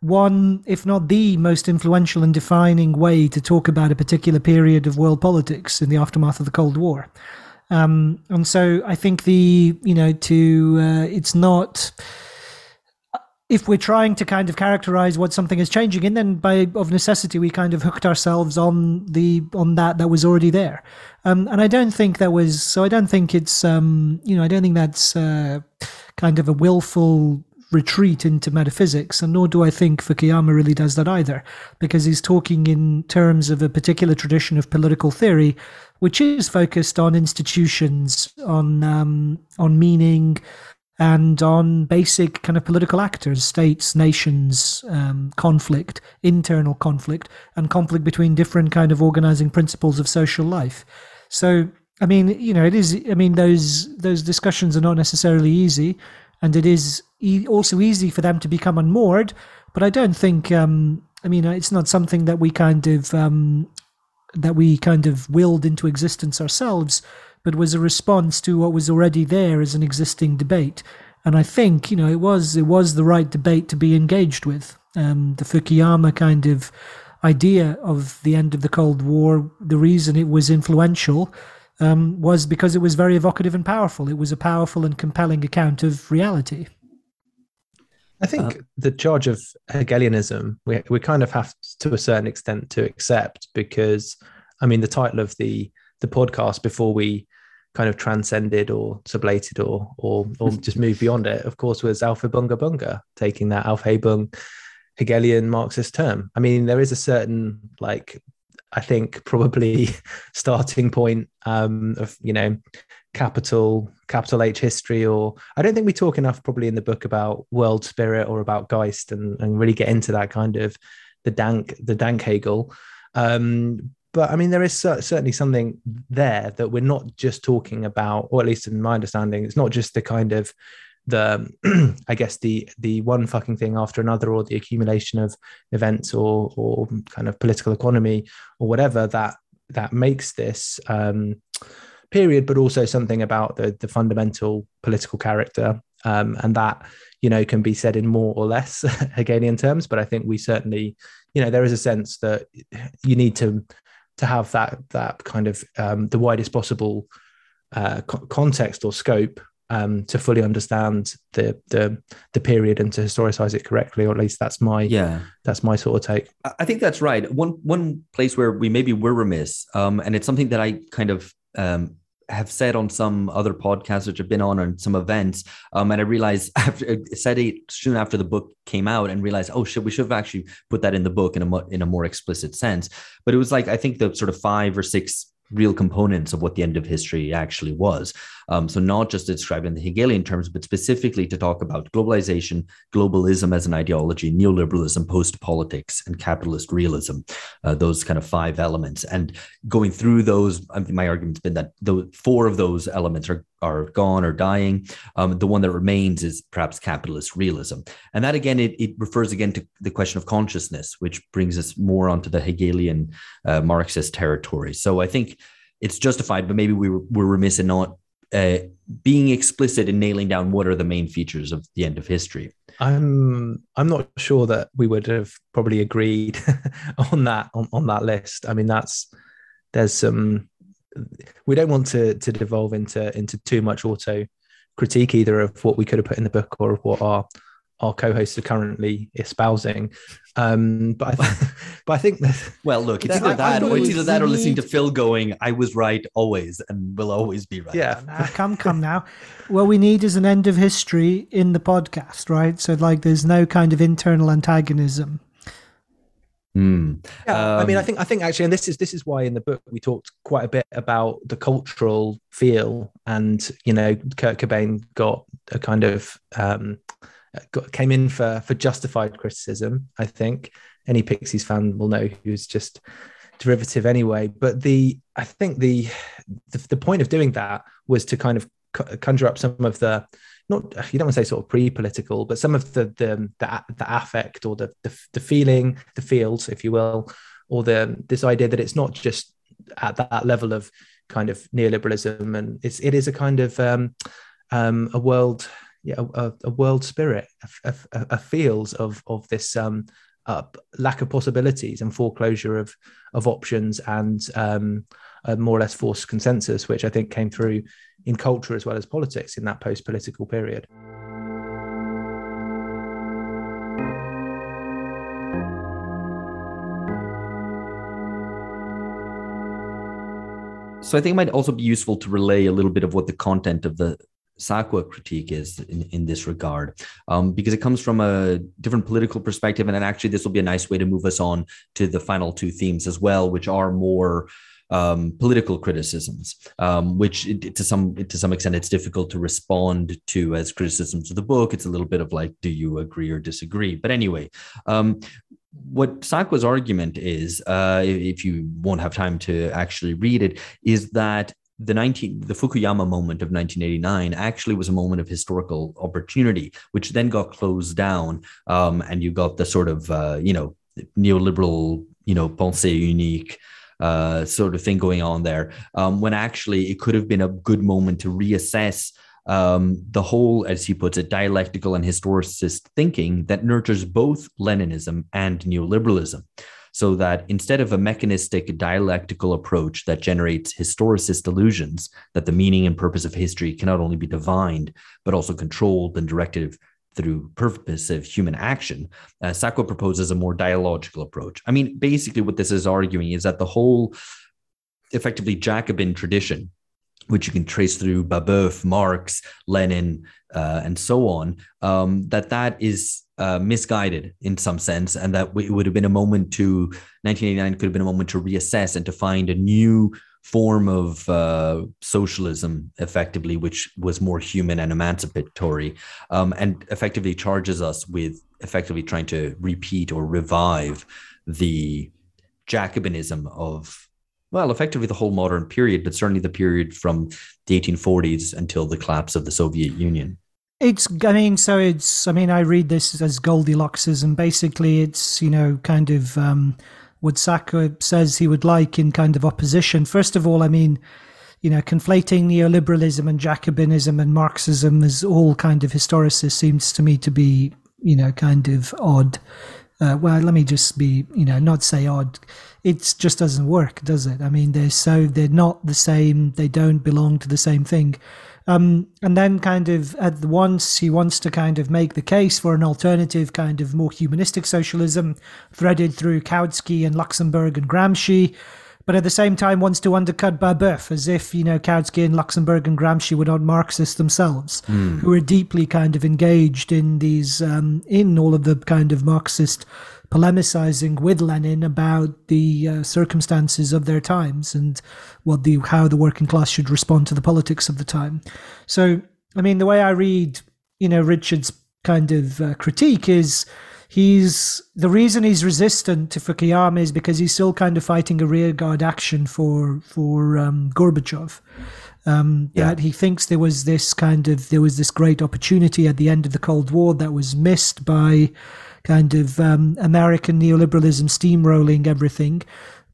one, if not the most influential and defining way to talk about a particular period of world politics in the aftermath of the Cold War. Um, and so I think the, you know, to, uh, it's not, if we're trying to kind of characterize what something is changing in, then by of necessity we kind of hooked ourselves on the on that that was already there, um, and I don't think that was so. I don't think it's um, you know I don't think that's uh, kind of a willful retreat into metaphysics, and nor do I think Fukuyama really does that either, because he's talking in terms of a particular tradition of political theory, which is focused on institutions, on um, on meaning, and on basic kind of political actors, states, nations, um, conflict, internal conflict, and conflict between different kind of organizing principles of social life. So, I mean, you know, it is. I mean, those those discussions are not necessarily easy, and it is e- also easy for them to become unmoored. But I don't think. Um, I mean, it's not something that we kind of um, that we kind of willed into existence ourselves but was a response to what was already there as an existing debate. And I think you know it was it was the right debate to be engaged with. Um, the Fukuyama kind of idea of the end of the Cold War, the reason it was influential um, was because it was very evocative and powerful. It was a powerful and compelling account of reality. I think uh, the charge of Hegelianism we we kind of have to a certain extent to accept because I mean the title of the the podcast before we kind of transcended or sublated or or or [LAUGHS] just moved beyond it, of course, was Aufhebunga, Bunga, taking that Aufhebung Hegelian Marxist term. I mean, there is a certain like I think probably [LAUGHS] starting point um, of you know capital capital H history or I don't think we talk enough probably in the book about world spirit or about Geist and, and really get into that kind of the dank the dank Hegel. Um, but I mean, there is certainly something there that we're not just talking about, or at least in my understanding, it's not just the kind of the [CLEARS THROAT] I guess the the one fucking thing after another, or the accumulation of events, or or kind of political economy, or whatever that that makes this um, period, but also something about the the fundamental political character, um, and that you know can be said in more or less [LAUGHS] Hegelian terms. But I think we certainly, you know, there is a sense that you need to to have that that kind of um, the widest possible uh, co- context or scope um, to fully understand the the the period and to historicize it correctly, or at least that's my yeah that's my sort of take. I think that's right. One one place where we maybe were remiss, um, and it's something that I kind of um, have said on some other podcasts which I've been on and some events um, and i realized [LAUGHS] after said it soon after the book came out and realized oh shit we should have actually put that in the book in a, in a more explicit sense but it was like i think the sort of five or six real components of what the end of history actually was. Um, so not just described in the Hegelian terms, but specifically to talk about globalization, globalism as an ideology, neoliberalism, post politics, and capitalist realism. Uh, those kind of five elements, and going through those. I mean, my argument's been that the four of those elements are are gone or dying. Um, the one that remains is perhaps capitalist realism, and that again it, it refers again to the question of consciousness, which brings us more onto the Hegelian uh, Marxist territory. So I think it's justified, but maybe we were, were remiss in not uh, being explicit in nailing down what are the main features of the end of history. I'm I'm not sure that we would have probably agreed [LAUGHS] on that on, on that list. I mean, that's there's some we don't want to to devolve into into too much auto critique either of what we could have put in the book or of what our our co-hosts are currently espousing. Um, but I th- [LAUGHS] but I think that well, look, it's either that, or it's either that, or listening to Phil going, "I was right always, and will always be right." Yeah, come, come now. What we need is an end of history in the podcast, right? So like, there's no kind of internal antagonism. Mm. Yeah, um, I mean, I um, think I think actually, and this is this is why in the book we talked quite a bit about the cultural feel, and you know, Kurt Cobain got a kind of um, got, came in for for justified criticism. I think any Pixies fan will know was just derivative anyway. But the I think the the, the point of doing that was to kind of conjure up some of the not you don't want to say sort of pre-political, but some of the the the, the affect or the, the the feeling, the feels, if you will, or the this idea that it's not just at that level of kind of neoliberalism, and it's it is a kind of um, um, a world yeah, a, a world spirit, a, a, a feels of of this um, uh, lack of possibilities and foreclosure of of options and um, a more or less forced consensus, which I think came through in culture as well as politics in that post political period. So I think it might also be useful to relay a little bit of what the content of the Sakwa critique is in, in this regard, um, because it comes from a different political perspective. And then actually, this will be a nice way to move us on to the final two themes as well, which are more um, political criticisms, um, which to some to some extent it's difficult to respond to as criticisms of the book. It's a little bit of like, do you agree or disagree? But anyway, um, what Sakwa's argument is, uh, if you won't have time to actually read it, is that the 19 the Fukuyama moment of 1989 actually was a moment of historical opportunity, which then got closed down, um, and you got the sort of uh, you know neoliberal you know pensée unique. Uh, sort of thing going on there, um, when actually it could have been a good moment to reassess um, the whole, as he puts it, dialectical and historicist thinking that nurtures both Leninism and neoliberalism so that instead of a mechanistic dialectical approach that generates historicist illusions that the meaning and purpose of history cannot only be divined, but also controlled and directed through purposive human action, uh, Sakwa proposes a more dialogical approach. I mean, basically, what this is arguing is that the whole effectively Jacobin tradition, which you can trace through Babeuf, Marx, Lenin, uh, and so on, um, that that is uh, misguided in some sense, and that it would have been a moment to 1989 could have been a moment to reassess and to find a new form of uh, socialism, effectively, which was more human and emancipatory, um, and effectively charges us with effectively trying to repeat or revive the Jacobinism of well, effectively the whole modern period, but certainly the period from the 1840s until the collapse of the Soviet Union. It's, I mean, so it's, I mean, I read this as Goldilocksism. Basically, it's, you know, kind of um, what Sakwa says he would like in kind of opposition. First of all, I mean, you know, conflating neoliberalism and Jacobinism and Marxism as all kind of historicists seems to me to be, you know, kind of odd. Uh, well, let me just be, you know, not say odd. It just doesn't work, does it? I mean, they're so, they're not the same. They don't belong to the same thing. Um, and then, kind of at once, he wants to kind of make the case for an alternative, kind of more humanistic socialism, threaded through Kautsky and Luxemburg and Gramsci, but at the same time wants to undercut Babeuf, as if you know Kautsky and Luxemburg and Gramsci were not Marxists themselves, mm. who are deeply kind of engaged in these, um, in all of the kind of Marxist polemicizing with Lenin about the uh, circumstances of their times and what the how the working class should respond to the politics of the time. So, I mean, the way I read, you know, Richard's kind of uh, critique is he's the reason he's resistant to Fukuyama is because he's still kind of fighting a rearguard action for for um, Gorbachev. Um, yeah. That he thinks there was this kind of there was this great opportunity at the end of the Cold War that was missed by kind of um, American neoliberalism steamrolling everything.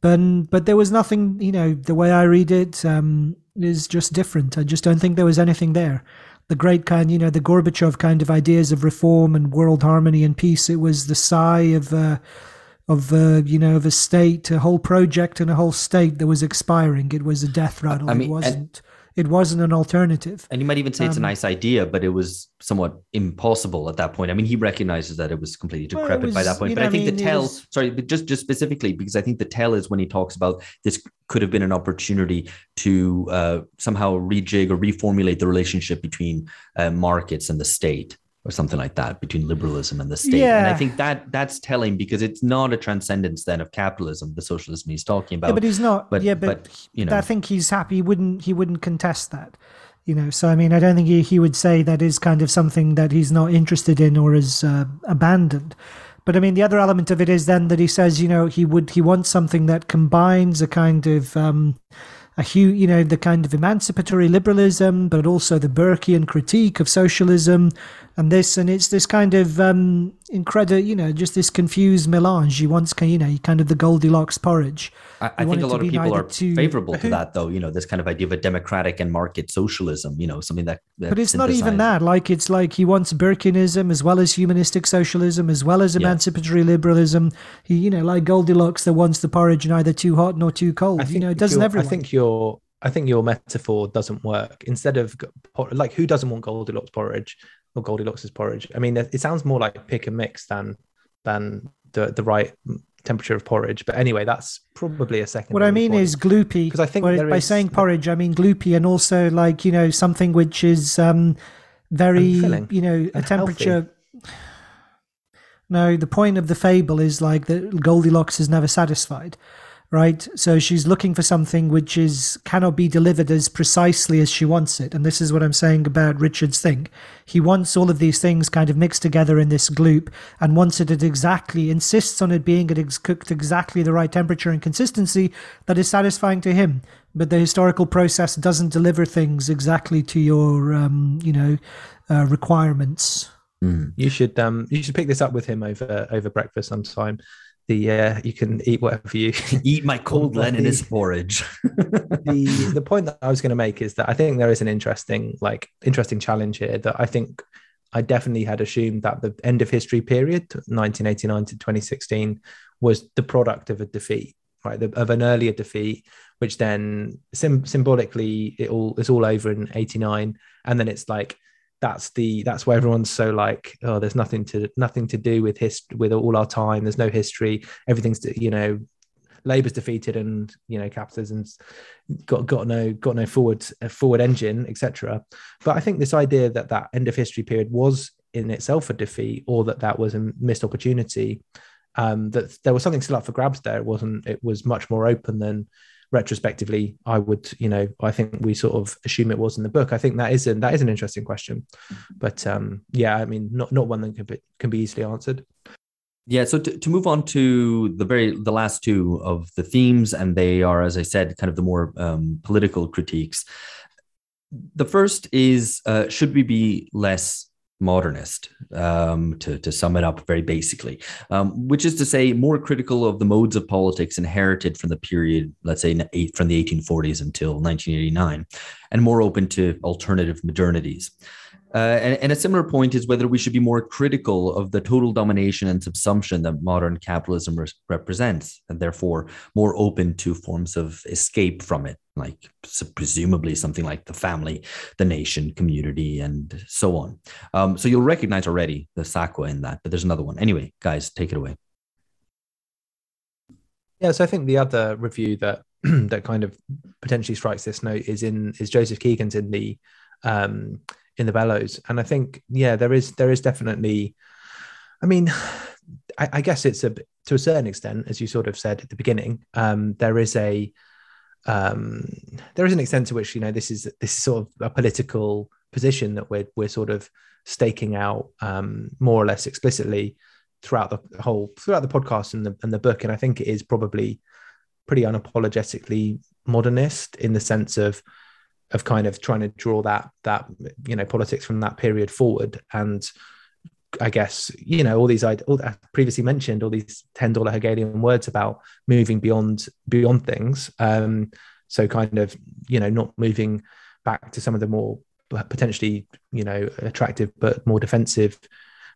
But, but there was nothing, you know, the way I read it um, is just different. I just don't think there was anything there. The great kind, you know, the Gorbachev kind of ideas of reform and world harmony and peace. It was the sigh of, uh, of uh, you know, of a state, a whole project and a whole state that was expiring. It was a death rattle. I mean, it wasn't. And- it wasn't an alternative. And you might even say it's a um, nice idea, but it was somewhat impossible at that point. I mean, he recognizes that it was completely decrepit well, was, by that point. But I think I mean, the tell, was... sorry, but just just specifically because I think the tell is when he talks about this could have been an opportunity to uh, somehow rejig or reformulate the relationship between uh, markets and the state or something like that between liberalism and the state. Yeah. And I think that that's telling because it's not a transcendence then of capitalism, the socialism he's talking about. Yeah, but he's not. But, yeah, but, but you know, I think he's happy. He wouldn't he wouldn't contest that. You know, so I mean, I don't think he, he would say that is kind of something that he's not interested in or is uh, abandoned. But I mean, the other element of it is then that he says, you know, he would he wants something that combines a kind of um, a huge, you know, the kind of emancipatory liberalism, but also the Burkean critique of socialism, and this and it's this kind of um incredible you know just this confused melange. You want you know kind of the goldilocks porridge. I, I think a lot of people are too, favorable to that though you know this kind of idea of a democratic and market socialism you know something that, that but it's not even that. Like it's like he wants burkeanism as well as humanistic socialism as well as emancipatory yeah. liberalism. He you know like goldilocks that wants the porridge neither too hot nor too cold. You know it doesn't everyone i think you're I think your metaphor doesn't work. Instead of like, who doesn't want Goldilocks porridge? Or Goldilocks' porridge. I mean, it sounds more like pick and mix than than the the right temperature of porridge. But anyway, that's probably a second. What I mean is gloopy. Because I think by is, saying porridge, I mean gloopy, and also like you know something which is um very you know a temperature. Healthy. No, the point of the fable is like that Goldilocks is never satisfied right? So she's looking for something which is cannot be delivered as precisely as she wants it. And this is what I'm saying about Richard's thing. He wants all of these things kind of mixed together in this gloop and wants it at exactly, insists on it being at ex- cooked exactly the right temperature and consistency that is satisfying to him. But the historical process doesn't deliver things exactly to your, um, you know, uh, requirements. Mm. You should um you should pick this up with him over over breakfast sometime the uh, you can eat whatever you [LAUGHS] eat my cold [LAUGHS] Leninist porridge. [LAUGHS] the the point that I was going to make is that I think there is an interesting like interesting challenge here that I think I definitely had assumed that the end of history period 1989 to 2016 was the product of a defeat right the, of an earlier defeat which then sim- symbolically it all is all over in 89 and then it's like that's the that's why everyone's so like oh there's nothing to nothing to do with history with all our time. There's no history. Everything's you know labor's defeated and you know capitalism's got got no got no forward forward engine etc but i think this idea that that end of history period was in itself a defeat or that that was a missed opportunity um, that there was something still up for grabs there. It wasn't it was much more open than retrospectively i would you know i think we sort of assume it was in the book. I think that is an that is an interesting question. But um yeah i mean not not one that can be, can be easily answered. Yeah so to, to move on to the very the last two of the themes and they are as i said kind of the more um, political critiques. The first is uh, should we be less modernist, um, to, to sum it up very basically, um, which is to say, more critical of the modes of politics inherited from the period, let's say, from the 1840s until 1989, and more open to alternative modernities. Uh, and, and, a similar point is whether we should be more critical of the total domination and subsumption that modern capitalism re- represents, and therefore more open to forms of escape from it, like so presumably something like the family, the nation, community, and so on. Um, so you'll recognize already the Sakwa in that, but there's another one. Anyway, guys, take it away. Yeah, so I think the other review that [CLEARS THROAT] that kind of potentially strikes this note is in is Joseph Keegin's in the um, in the bellows. And I think, yeah, there is there is definitely. I mean, [SIGHS] I, guess it's a to a certain extent, as you sort of said at the beginning, um, there is a um, there is an extent to which you know this is this is sort of a political position that we're we're sort of staking out um, more or less explicitly throughout the whole throughout the podcast and the and the book, and I think it is probably pretty unapologetically modernist in the sense of of kind of trying to draw that that you know politics from that period forward. And I guess you know all these I previously mentioned all these ten dollar Hegelian words about moving beyond beyond things. Um, so kind of you know not moving back to some of the more potentially you know attractive but more defensive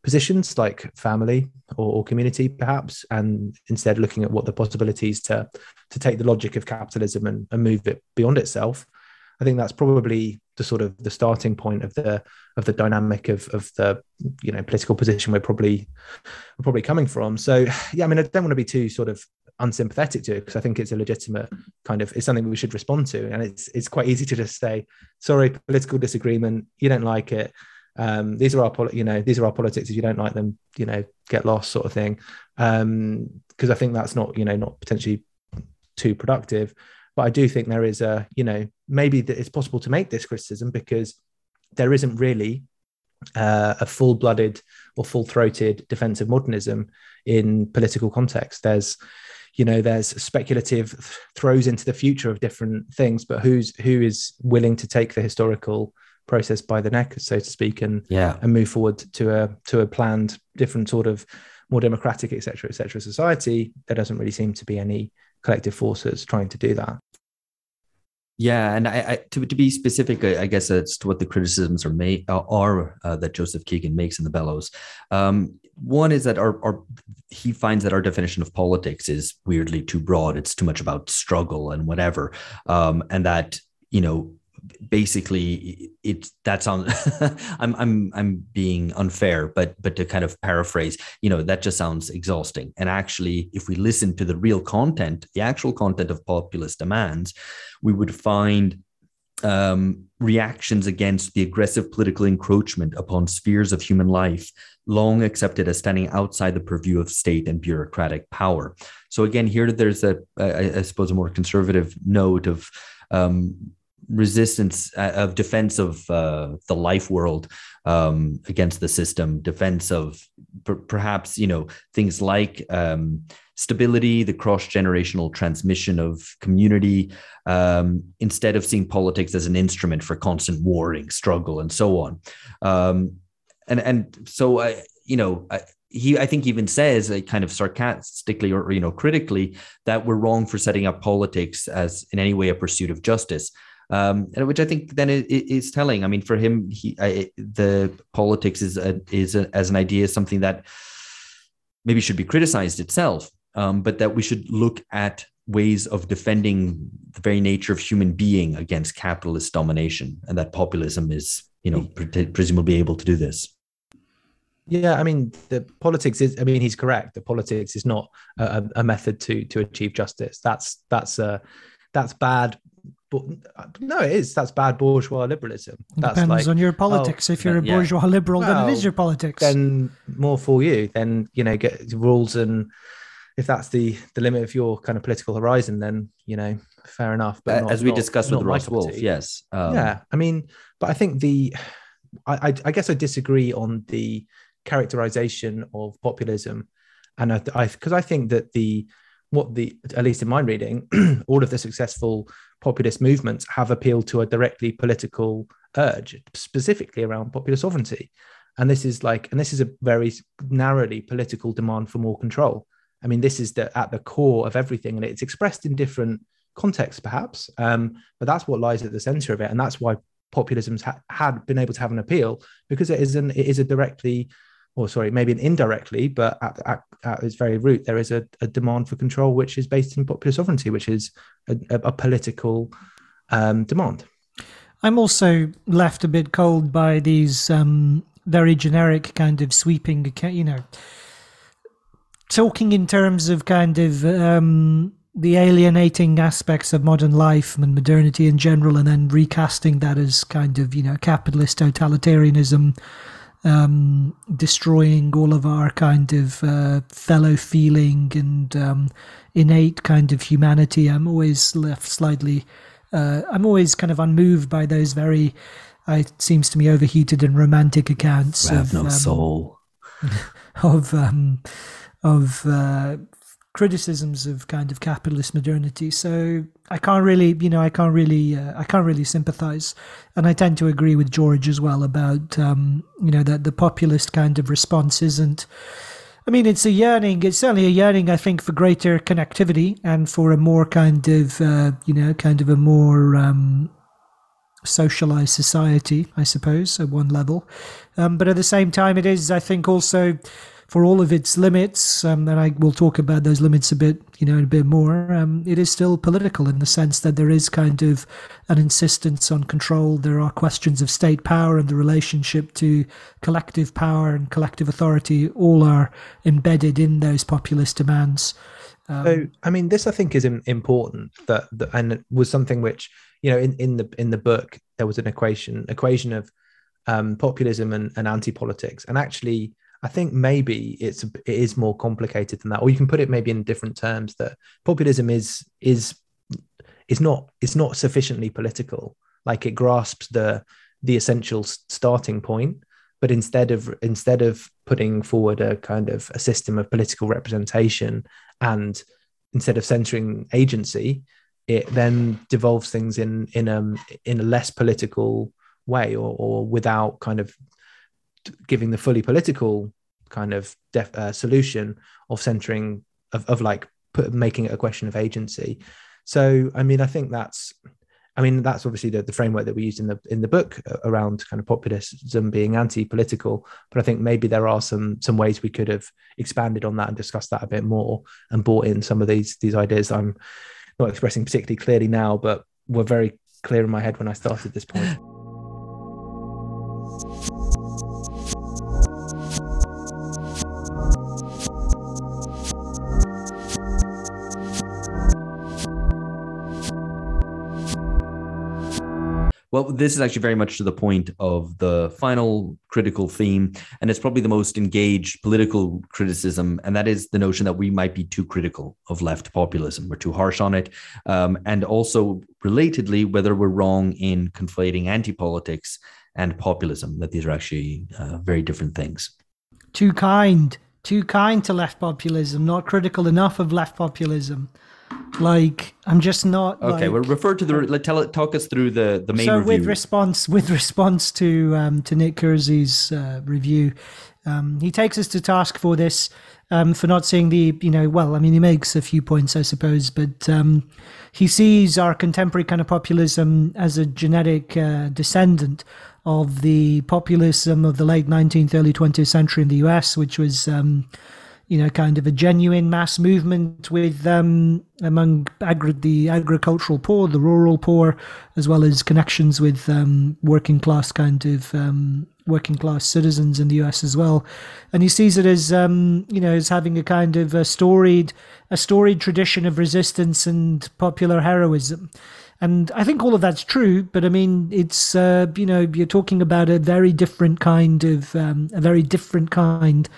positions like family or, or, community perhaps and instead looking at what the possibilities to to take the logic of capitalism and, and move it beyond itself I think that's probably the sort of the starting point of the of the dynamic of of the you know political position we're probably we're probably coming from. So yeah, I mean, I don't want to be too sort of unsympathetic to it because I think it's a legitimate kind of it's something we should respond to, and it's it's quite easy to just say sorry, political disagreement, you don't like it. Um, these are our you know these are our politics. If you don't like them, you know, get lost, sort of thing. Because um, I think that's not you know not potentially too productive. But I do think there is a, you know, maybe that it's possible to make this criticism because there isn't really uh, a full-blooded or full-throated defense of modernism in political context. There's, you know, there's speculative th- throws into the future of different things, but who's who is willing to take the historical process by the neck, so to speak, and yeah, and move forward to a to a planned different sort of more democratic, etc., etc. society. There doesn't really seem to be any collective forces trying to do that. Yeah, and I, I, to to be specific, I, I guess that's to what the criticisms are made uh, are uh, that Joseph Keegin makes in the Bellows. Um, one is that our, our he finds that our definition of politics is weirdly too broad. It's too much about struggle and whatever, um, and that you know basically it that's on [LAUGHS] i'm i'm i'm being unfair but but to kind of paraphrase you know that just sounds exhausting. And actually if we listen to the real content the actual content of populist demands we would find um, reactions against the aggressive political encroachment upon spheres of human life long accepted as standing outside the purview of state and bureaucratic power. So again here there's a I, I suppose a more conservative note of um, resistance uh, of defense of uh, the life world um, against the system, defense of per- perhaps you know things like um, stability, the cross generational transmission of community, um, instead of seeing politics as an instrument for constant warring, struggle, and so on. Um, and and so I, you know. I, he, I think, even says, uh, kind of sarcastically or you know critically, that we're wrong for setting up politics as in any way a pursuit of justice um, which I think then is, is telling. I mean, for him, he I, the politics is a, is a, as an idea something that maybe should be criticized itself, um, but that we should look at ways of defending the very nature of human being against capitalist domination, and that populism is, you know, pre- presumably able to do this. Yeah, I mean, the politics is. I mean, he's correct. The politics is not a, a method to to achieve justice. That's that's uh, that's bad but no, it is. That's bad bourgeois liberalism. That's Depends like, on your politics. Oh, if you're a bourgeois yeah. liberal, well, then it is your politics. Then more for you. Then you know, get rules and if that's the the limit of your kind of political horizon, then you know, fair enough. But not, as we not, discussed not with Ross Wolfe, yes, um, yeah. I mean, but I think the, I, I, I guess I disagree on the characterization of populism, and I because I, I think that the what the at least in my reading, [CLEARS THROAT] all of the successful populist movements have appealed to a directly political urge, specifically around popular sovereignty. And this is like, and this is a very narrowly political demand for more control. I mean, this is the, at the core of everything, and it's expressed in different contexts, perhaps. Um, but that's what lies at the center of it, and that's why populism's ha- had been able to have an appeal because it is an it is a directly or sorry, maybe indirectly, but at, at, at its very root, there is a, a, demand for control which is based in popular sovereignty, which is a, a political um, demand. I'm also left a bit cold by these um, very generic kind of sweeping, you know, talking in terms of kind of um, the alienating aspects of modern life and modernity in general, and then recasting that as kind of, you know, capitalist totalitarianism um, destroying all of our kind of uh, fellow feeling and um, innate kind of humanity. I'm always left slightly, uh, I'm always kind of unmoved by those very, uh, it seems to me, overheated and romantic accounts. Have of, no um, soul. [LAUGHS] of um, of uh, criticisms of kind of capitalist modernity. So I can't really, you know, I can't really, uh, I can't really sympathize, and I tend to agree with George as well about, um, you know, that the populist kind of response isn't. I mean, it's a yearning. It's certainly a yearning, I think, for greater connectivity and for a more kind of, uh, you know, kind of a more um, socialized society, I suppose, at one level. Um, but at the same time, it is, I think, also for all of its limits, um, and I will talk about those limits a bit, you know, a bit more. Um, it is still political in the sense that there is kind of an insistence on control. There are questions of state power and the relationship to collective power and collective authority. All are embedded in those populist demands. Um, so, I mean, this I think is important that, that and was something which you know in, in the in the book there was an equation equation of um, populism and, and anti-politics, and actually I think maybe it's it is more complicated than that, or you can put it maybe in different terms that populism is is is not it's not sufficiently political. Like it grasps the the essential starting point, but instead of instead of putting forward a kind of a system of political representation and instead of centering agency, it then devolves things in in a in a less political way or, or without kind of giving the fully political kind of def, uh, solution of centering of, of like put, making it a question of agency so i mean i think that's I mean, that's obviously the, the framework that we used in the in the book uh, around kind of populism being anti-political. But I think maybe there are some some ways we could have expanded on that and discussed that a bit more and brought in some of these these ideas. I'm not expressing particularly clearly now, but were very clear in my head when I started this point. Well, this is actually very much to the point of the final critical theme, and it's probably the most engaged political criticism, and that is the notion that we might be too critical of left populism. We're too harsh on it. Um, and also, relatedly, whether we're wrong in conflating anti politics and populism, that these are actually uh, very different things. Too kind, too kind to left populism, not critical enough of left populism. Like I'm just not. Okay, like, well, refer to the. Let tell it. Talk us through the the main. So review. with response with response to um, to Nick Kiersey's uh, review, um, he takes us to task for this um, for not seeing the you know well I mean he makes a few points I suppose but um, he sees our contemporary kind of populism as a genetic uh, descendant of the populism of the late 19th early 20th century in the US which was um, you know, kind of a genuine mass movement with um, among agri- the agricultural poor, the rural poor, as well as connections with um, working class kind of um, working class citizens in the U.S. as well. And he sees it as um, you know as having a kind of a storied a storied tradition of resistance and popular heroism. And I think all of that's true, but I mean, it's uh, you know you're talking about a very different kind of um, a very different kind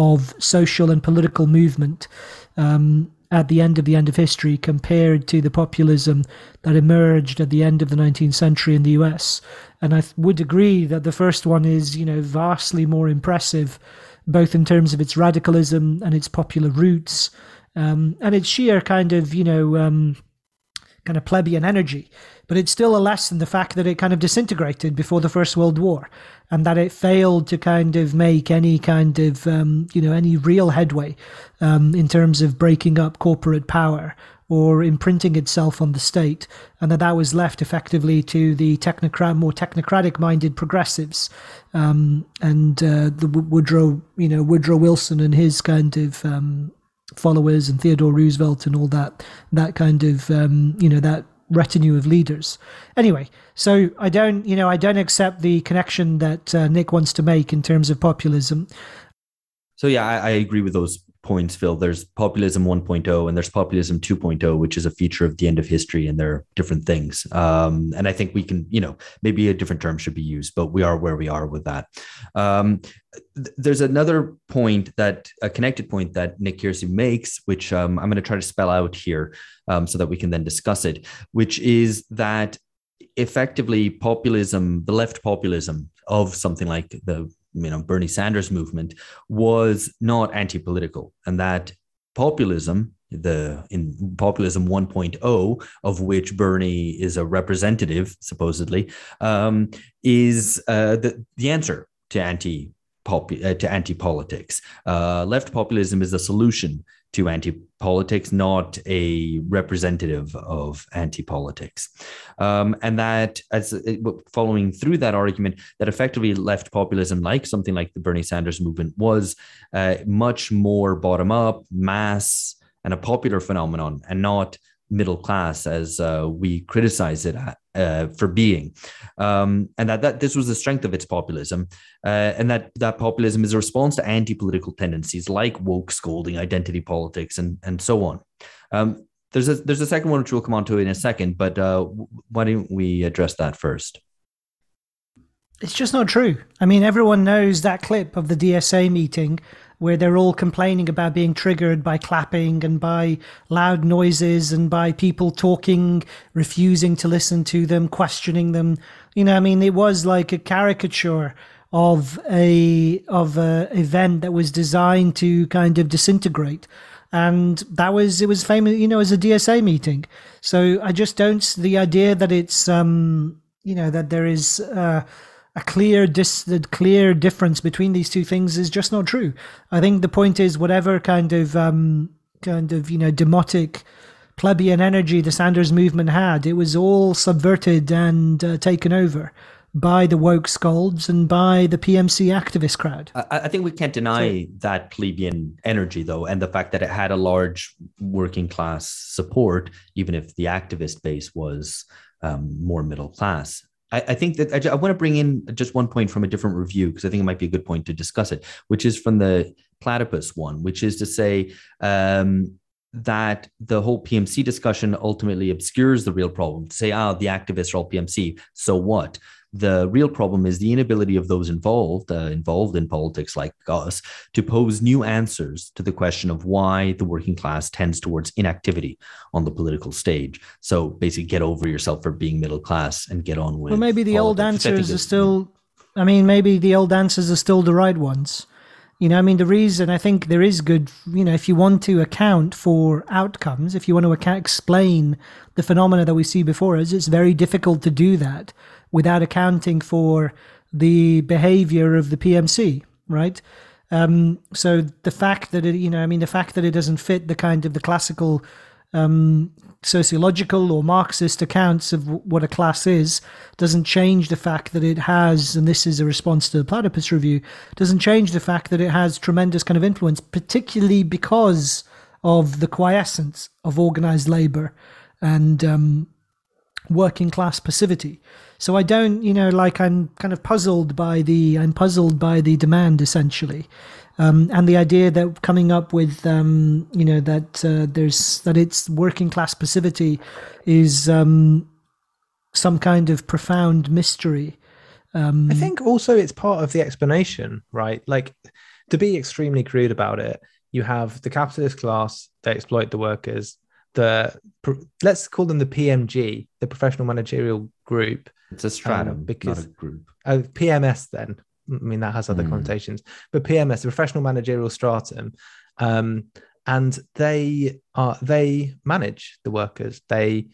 of social and political movement um, at the end of the end of history compared to the populism that emerged at the end of the 19th century in the US. And I would agree that the first one is, you know, vastly more impressive, both in terms of its radicalism and its popular roots, um, and its sheer kind of, you know, um, kind of plebeian energy. But it's still a lesson the fact that it kind of disintegrated before the First World War and that it failed to kind of make any kind of, um, you know, any real headway um, in terms of breaking up corporate power or imprinting itself on the state, and that that was left effectively to the technocrat, more technocratic-minded progressives, um, and uh, the Woodrow, you know, Woodrow Wilson and his kind of um, followers, and Theodore Roosevelt and all that, that kind of, um, you know, that retinue of leaders. Anyway, so I don't, you know, I don't accept the connection that uh, Nick wants to make in terms of populism. So yeah, I, I, agree with those points, Phil. There's populism 1.0 and there's populism 2.0, which is a feature of the end of history, and they're different things. Um, and I think we can, you know, maybe a different term should be used, but we are where we are with that. Um, th- there's another point that a connected point that Nick Kiersey makes, which um, I'm going to try to spell out here um, so that we can then discuss it, which is that effectively populism, the left populism of something like the you know Bernie Sanders movement was not anti-political, and that populism the in populism 1.0 of which bernie is a representative supposedly um, is uh, the, the answer to anti pop uh, to anti politics uh, left populism is a solution to anti politics, not a representative of anti politics. Um, and that, as following through that argument, that effectively left populism, like something like the Bernie Sanders movement, was uh, much more bottom up, mass, and a popular phenomenon, and not middle class as uh, we criticize it uh, for being, um, and that, that this was the strength of its populism, uh, and that that populism is a response to anti-political tendencies like woke scolding, identity politics, and and so on. Um, there's a there's a second one which we'll come on to in a second, but uh, why don't we address that first? It's just not true. I mean, everyone knows that clip of the DSA meeting where they're all complaining about being triggered by clapping and by loud noises and by people talking, refusing to listen to them, questioning them. You know, I mean, it was like a caricature of a of a event that was designed to kind of disintegrate and that was it was famous you know as a dsa meeting so i just don't the idea that it's um you know that there is uh, a clear dis- the clear difference between these two things is just not true. I think the point is whatever kind of um, kind of you know demotic plebeian energy the Sanders movement had, it was all subverted and uh, taken over by the woke scolds and by the PMC activist crowd. I, I think we can't deny so, that plebeian energy, though, and the fact that it had a large working class support, even if the activist base was um, more middle class. I, I think that I, I want to bring in just one point from a different review because I think it might be a good point to discuss it, which is from the platypus one, which is to say, um, that the whole PMC discussion ultimately obscures the real problem. To say, ah, the activists are all PMC, so what? The real problem is the inability of those involved, uh, involved in politics like us, to pose new answers to the question of why the working class tends towards inactivity on the political stage. So basically, get over yourself for being middle class and get on with. Well, maybe the old answers are still. I mean, maybe the old answers are still the right ones. You know, I mean, the reason I think there is good, you know, if you want to account for outcomes, if you want to account, explain the phenomena that we see before us, it's very difficult to do that without accounting for the behavior of the PMC, right? Um, so the fact that it, you know, I mean, the fact that it doesn't fit the kind of the classical um, sociological or Marxist accounts of what a class is doesn't change the fact that it has, and this is a response to the Platypus review, doesn't change the fact that it has tremendous kind of influence, particularly because of the quiescence of organized labor and um, working class passivity. So I don't, you know, like I'm kind of puzzled by the, I'm puzzled by the demand essentially. Um, and the idea that coming up with, um, you know, that uh, there's, that it's working class passivity is um, some kind of profound mystery. Um, I think also it's part of the explanation, right? Like to be extremely crude about it, you have the capitalist class, they exploit the workers, the let's call them the PMG, the professional managerial group, it's a stratum, um, because not a group. Uh, PMS then. I mean that has other mm. connotations, but PMS, the professional managerial stratum, um, and they are they manage the workers. They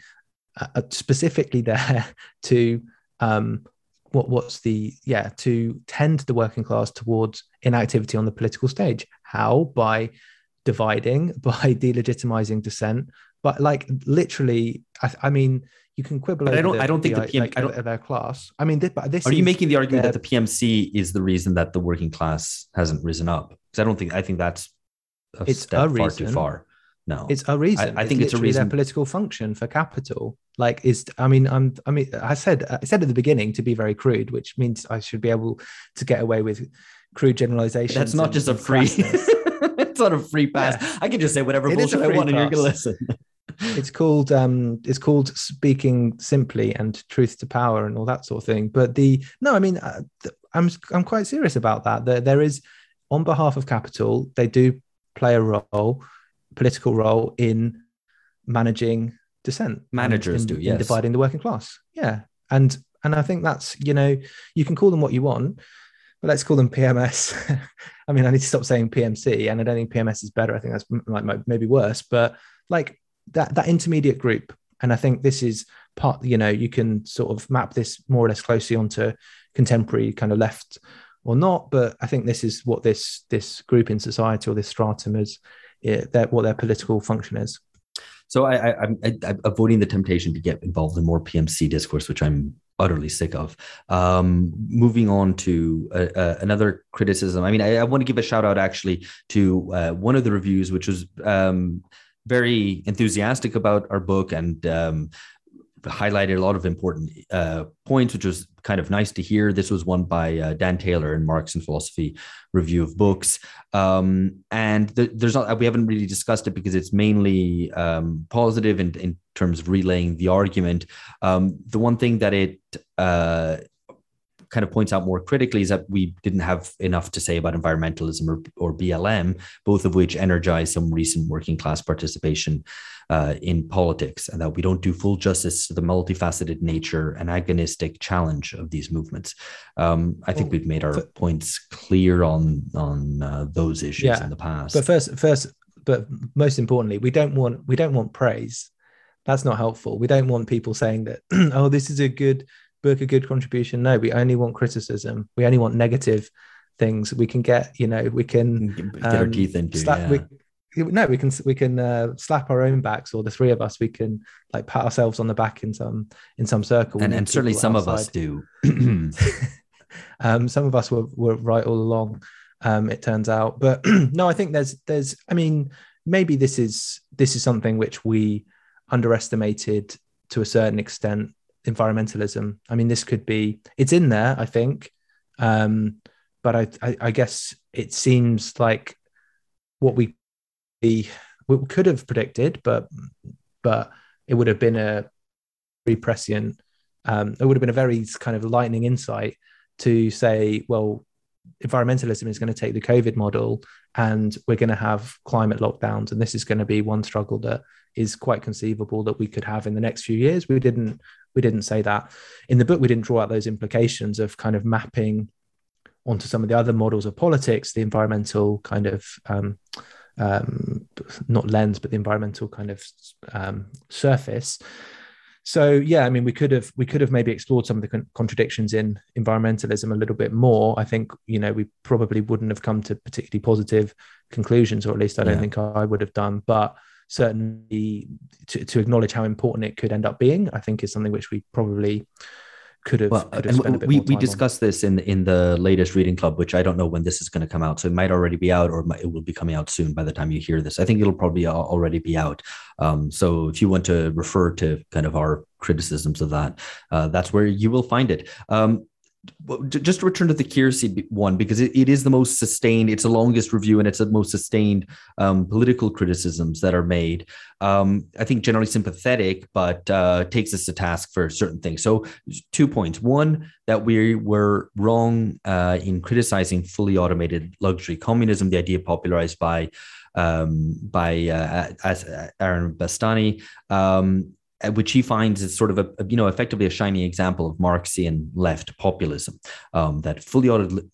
are specifically [LAUGHS] there to um, what what's the yeah to tend the working class towards inactivity on the political stage. How by dividing, [LAUGHS] by delegitimizing dissent, but like literally, I, I mean you can quibble. I don't. The, I don't think the, the PM. Like, I don't, their class. I mean, this, this. Are you making the argument that the PMC is the reason that the working class hasn't risen up? Because I don't think. I think that's a it's step a far too far. No, it's a reason. I, I think it's, it's a reason. Their political function for capital, like, is. I mean, I'm. I mean, I said. I said at the beginning to be very crude, which means I should be able to get away with crude generalization. That's not just a free. [LAUGHS] it's not a free pass. Yeah. I can just say whatever it bullshit I want, pass. and you're gonna listen it's called um it's called speaking simply and truth to power and all that sort of thing. But the no i mean uh, i'm i'm quite serious about that. There, there is on behalf of capital they do play a role political role in managing dissent managers in, do yes. dividing the working class. Yeah. And and i think that's you know you can call them what you want but let's call them pms [LAUGHS] i mean i need to stop saying pmc and i don't think pms is better. I think that's like maybe worse but like that that intermediate group and i think this is part you know you can sort of map this more or less closely onto contemporary kind of left or not but i think this is what this this group in society or this stratum is yeah, what their political function is so I, I, I'm, I'm avoiding the temptation to get involved in more PMC discourse, which I'm utterly sick of. Um, moving on to uh, uh, another criticism. I mean, I, I, want to give a shout out actually to uh, one of the reviews, which was um, very enthusiastic about our book and um, highlighted a lot of important uh, points, which was kind of nice to hear. This was one by uh, Dan Taylor in Marx and Philosophy Review of Books, um, and th- there's not we haven't really discussed it because it's mainly um, positive in, in terms of relaying the argument. Um, the one thing that it uh, kind of points out more critically is that we didn't have enough to say about environmentalism or, or BLM, both of which energized some recent working class participation uh, in politics, and that we don't do full justice to the multifaceted nature and agonistic challenge of these movements. Um, I think well, we've made our but, points clear on on uh, those issues yeah, in the past. But first, first, but most importantly, we don't want we don't want praise. That's not helpful. We don't want people saying that, [CLEARS THROAT] oh, this is a good book a good contribution? No, we only want criticism. We only want negative things. We can get, you know, we can get our um, teeth into. slap- yeah. we- no, we can we can uh, slap our own backs, or the three of us. We can like pat ourselves on the back in some in some circle. and and certainly some of us do. [CLEARS THROAT] [CLEARS THROAT] um, some of us were, were right all along. Um, it turns out, but [CLEARS THROAT] no, I think there's there's. I mean, maybe this is this is something which we underestimated to a certain extent. Environmentalism. I mean, this could be. It's in there, I think, um, but I, I I guess it seems like what we we could have predicted, but but it would have been a very prescient. Um, it would have been a very kind of lightning insight to say, well, environmentalism is going to take the COVID model and we're going to have climate lockdowns. And this is going to be one struggle that is quite conceivable that we could have in the next few years. We didn't we didn't say that. In the book, we didn't draw out those implications of kind of mapping onto some of the other models of politics, the environmental kind of um, um, not lens, but the environmental kind of um, surface. So yeah, I mean, we could have we could have maybe explored some of the con- contradictions in environmentalism a little bit more. I think you know we probably wouldn't have come to particularly positive conclusions, or at least I don't Yeah. think I would have done. But certainly to, to acknowledge how important it could end up being, I think is something which we probably could have, Well, could have and spent a bit we, we time on. discussed this in in the latest reading club, which I don't know when this is going to come out. So it might already be out, or it, will be coming out soon by the time you hear this. I think it'll probably already be out. Um, so if you want to refer to kind of our criticisms of that, uh, that's where you will find it. Um, just to return to the Kiersey one because it, it is the most sustained. It's the longest review and it's the most sustained um, political criticisms that are made. Um, I think generally sympathetic, but uh, takes us to task for certain things. So two points. One, that we were wrong uh, in criticizing fully automated luxury communism, the idea popularized by um, by uh, Aaron Bastani, um, which he finds is sort of a you know effectively a shiny example of Marxian left populism. Um, that fully automated,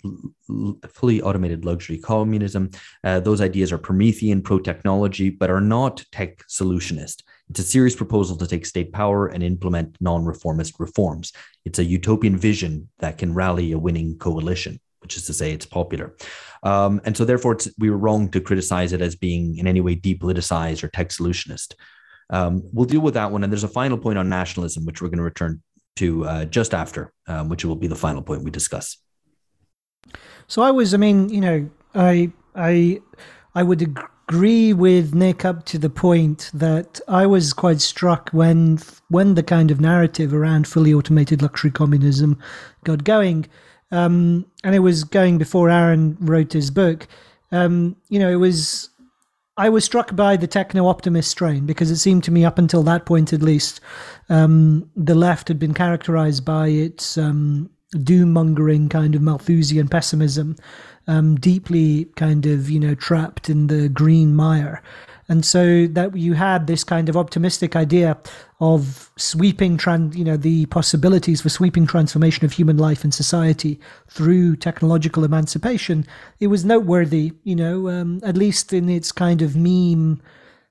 fully automated luxury communism, uh, those ideas are Promethean, pro technology, but are not tech solutionist. It's a serious proposal to take state power and implement non reformist reforms. It's a utopian vision that can rally a winning coalition, which is to say, it's popular. Um, and so, therefore, we were wrong to criticize it as being in any way depoliticized or tech solutionist. Um, we'll deal with that one. And there's a final point on nationalism, which we're going to return to uh, just after, um, which will be the final point we discuss. So I was, I mean, you know, I I I would agree with Nick up to the point that I was quite struck when when the kind of narrative around fully automated luxury communism got going, um, and it was going before Aaron wrote his book. Um, you know, it was I was struck by the techno optimist strain because it seemed to me, up until that point at least, um, the left had been characterized by its um, doom mongering kind of Malthusian pessimism, um, deeply kind of, you know, trapped in the green mire. And so that you had this kind of optimistic idea of sweeping, you know, the possibilities for sweeping transformation of human life and society through technological emancipation. It was noteworthy, you know, um, at least in its kind of meme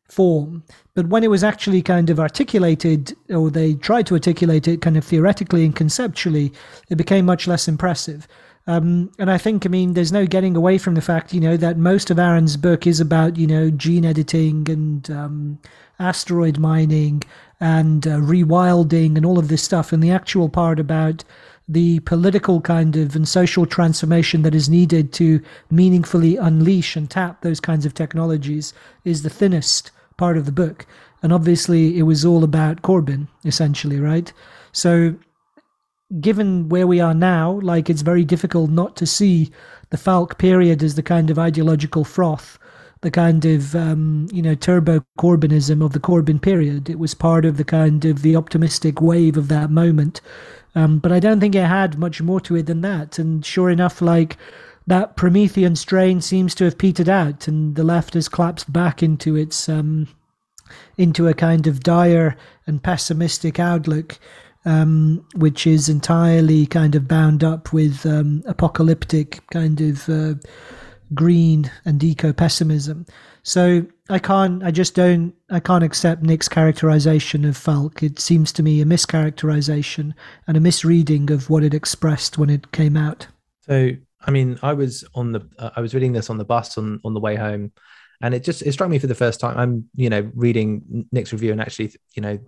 form. But when it was actually kind of articulated, or they tried to articulate it kind of theoretically and conceptually, it became much less impressive. Um, and I think, I mean, there's no getting away from the fact, you know, that most of Aaron's book is about, you know, gene editing and um, asteroid mining and uh, rewilding and all of this stuff. And the actual part about the political kind of and social transformation that is needed to meaningfully unleash and tap those kinds of technologies is the thinnest part of the book. And obviously, it was all about Corbyn, essentially, right? So, given where we are now, like it's very difficult not to see the FALC period as the kind of ideological froth, the kind of um, you know turbo Corbynism of the Corbyn period. It was part of the kind of the optimistic wave of that moment, um, but I don't think it had much more to it than that. And sure enough, like that Promethean strain seems to have petered out, and the left has collapsed back into its um, into a kind of dire and pessimistic outlook um, which is entirely kind of bound up with um, apocalyptic kind of uh, green and eco pessimism. So I can't. I just don't. I can't accept Nick's characterization of FALC. It seems to me a mischaracterization and a misreading of what it expressed when it came out. So, I mean, I was on the. Uh, I was reading this on the bus on on the way home, and it just it struck me for the first time. I'm you know reading Nick's review and actually you know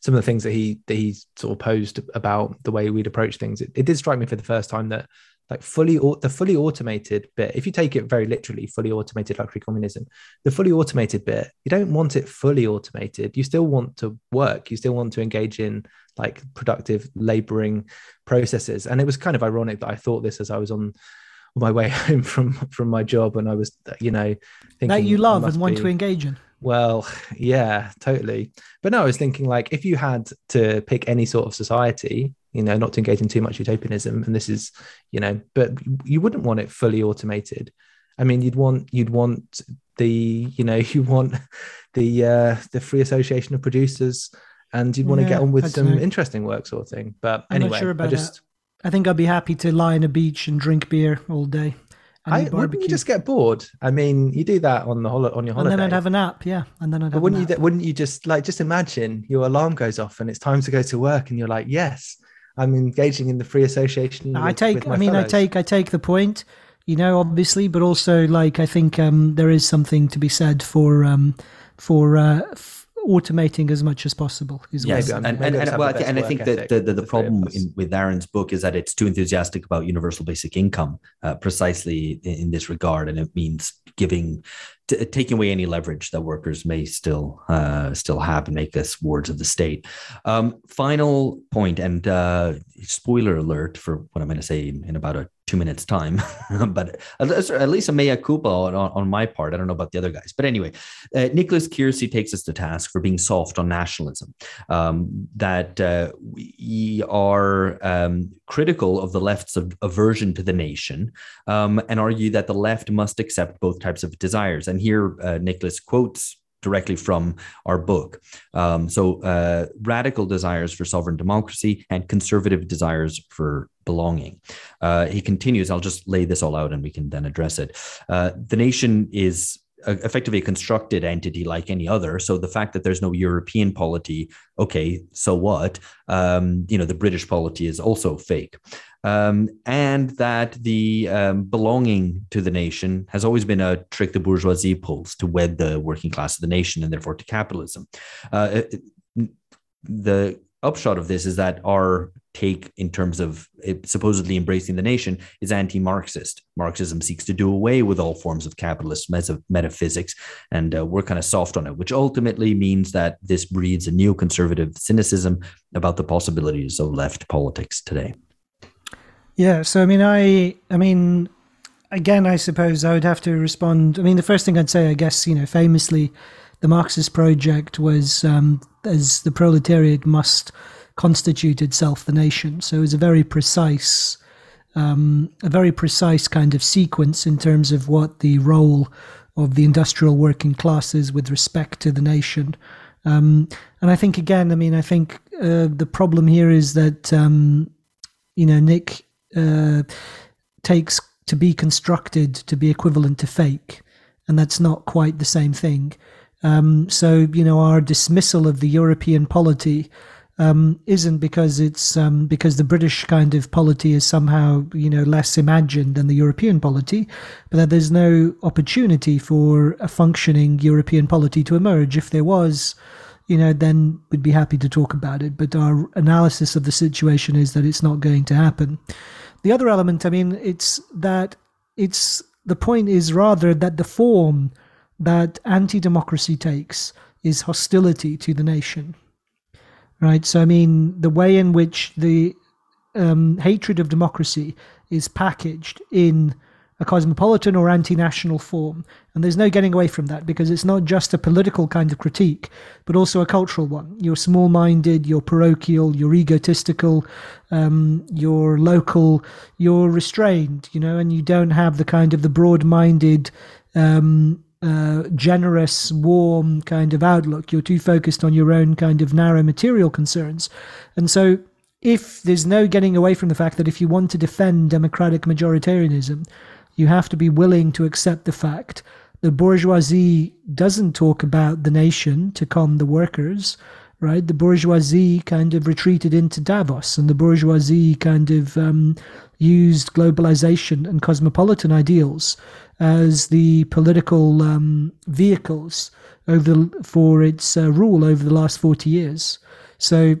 some of the things that he that he sort of posed about the way we'd approach things. It, it did strike me for the first time that like fully the fully automated bit if you take it very literally fully automated luxury communism the fully automated bit you don't want it fully automated you still want to work you still want to engage in like productive laboring processes and it was kind of ironic that i thought this as i was on my way [LAUGHS] home from from my job and i was you know thinking that you love and want be, to engage in well [SIGHS] yeah totally but no i was thinking like if you had to pick any sort of society you know, not to engage in too much utopianism. And this is, you know, but you wouldn't want it fully automated. I mean, you'd want you'd want the you know [LAUGHS] you want the uh, the free association of producers, and you'd want yeah, to get on with some know. interesting work, sort of thing. But I'm anyway, sure I just. That. I think I'd be happy to lie on a beach and drink beer all day. I, wouldn't you just get bored? I mean, you do that on the hol- on your holiday. And then I'd have a nap, yeah. And then I'd. But wouldn't you? Wouldn't you just like just imagine your alarm goes off and it's time to go to work and you're like, yes, I'm engaging in the free association. With, I take. I mean, fellows. I take. I take the point. You know, obviously, but also like I think um, there is something to be said for um, for uh, f- automating as much as possible. Is yes, and, and, and, and, well, and I think that the, the, the problem in, with Aaron's book is that it's too enthusiastic about universal basic income, uh, precisely in, in, this regard, and it means giving t- taking away any leverage that workers may still uh, still have and make us wards of the state. Um, final point, and uh, spoiler alert for what I'm going to say in about a two minutes time, [LAUGHS] but at least a mea culpa on, on, my part. I don't know about the other guys, but anyway, uh, Nicholas Kiersey takes us to task for being soft on nationalism. Um, that uh, we are um, critical of the left's aversion to the nation um, and argue that the left must accept both types of desires. And here, uh, Nicholas quotes directly from our book. Um, so, uh, radical desires for sovereign democracy and conservative desires for belonging. Uh, he continues, I'll just lay this all out and we can then address it. Uh, the nation is effectively a constructed entity like any other. So the fact that there's no European polity, okay, so what? Um, you know, the British polity is also fake. Um, and that the um, belonging to the nation has always been a trick the bourgeoisie pulls to wed the working class of the nation and therefore to capitalism. Uh, the upshot of this is that our take in terms of supposedly embracing the nation is anti-Marxist. Marxism seeks to do away with all forms of capitalist metaphysics, and uh, we're kind of soft on it, which ultimately means that this breeds a neoconservative cynicism about the possibilities of left politics today. Yeah, so I mean, I, I mean, again, I suppose I would have to respond. I mean, the first thing I'd say, I guess, you know, famously, the Marxist project was um, as the proletariat must constitute itself the nation. So it was a very precise, um, a very precise kind of sequence in terms of what the role of the industrial working classes with respect to the nation. Um, and I think again, I mean, I think uh, the problem here is that um, you know Nick uh, takes to be constructed to be equivalent to fake, and that's not quite the same thing. Um, so you know our dismissal of the European polity um, isn't because it's um, because the British kind of polity is somehow you know less imagined than the European polity, but that there's no opportunity for a functioning European polity to emerge. If there was, you know, then we'd be happy to talk about it. But our analysis of the situation is that it's not going to happen. The other element, I mean, it's that it's the point is rather that the form that anti-democracy takes is hostility to the nation right? So, I mean, the way in which the um, hatred of democracy is packaged in a cosmopolitan or anti national form. And there's no getting away from that because it's not just a political kind of critique, but also a cultural one. You're small minded, you're parochial, you're egotistical, um, you're local, you're restrained, you know, and you don't have the kind of the broad minded, um, uh, generous, warm kind of outlook. You're too focused on your own kind of narrow material concerns. And so, if there's no getting away from the fact that if you want to defend democratic majoritarianism, you have to be willing to accept the fact the bourgeoisie doesn't talk about the nation to calm the workers, right? The bourgeoisie kind of retreated into Davos, and the bourgeoisie kind of um, used globalization and cosmopolitan ideals as the political um, vehicles over the, for its uh, rule over the last 40 years. So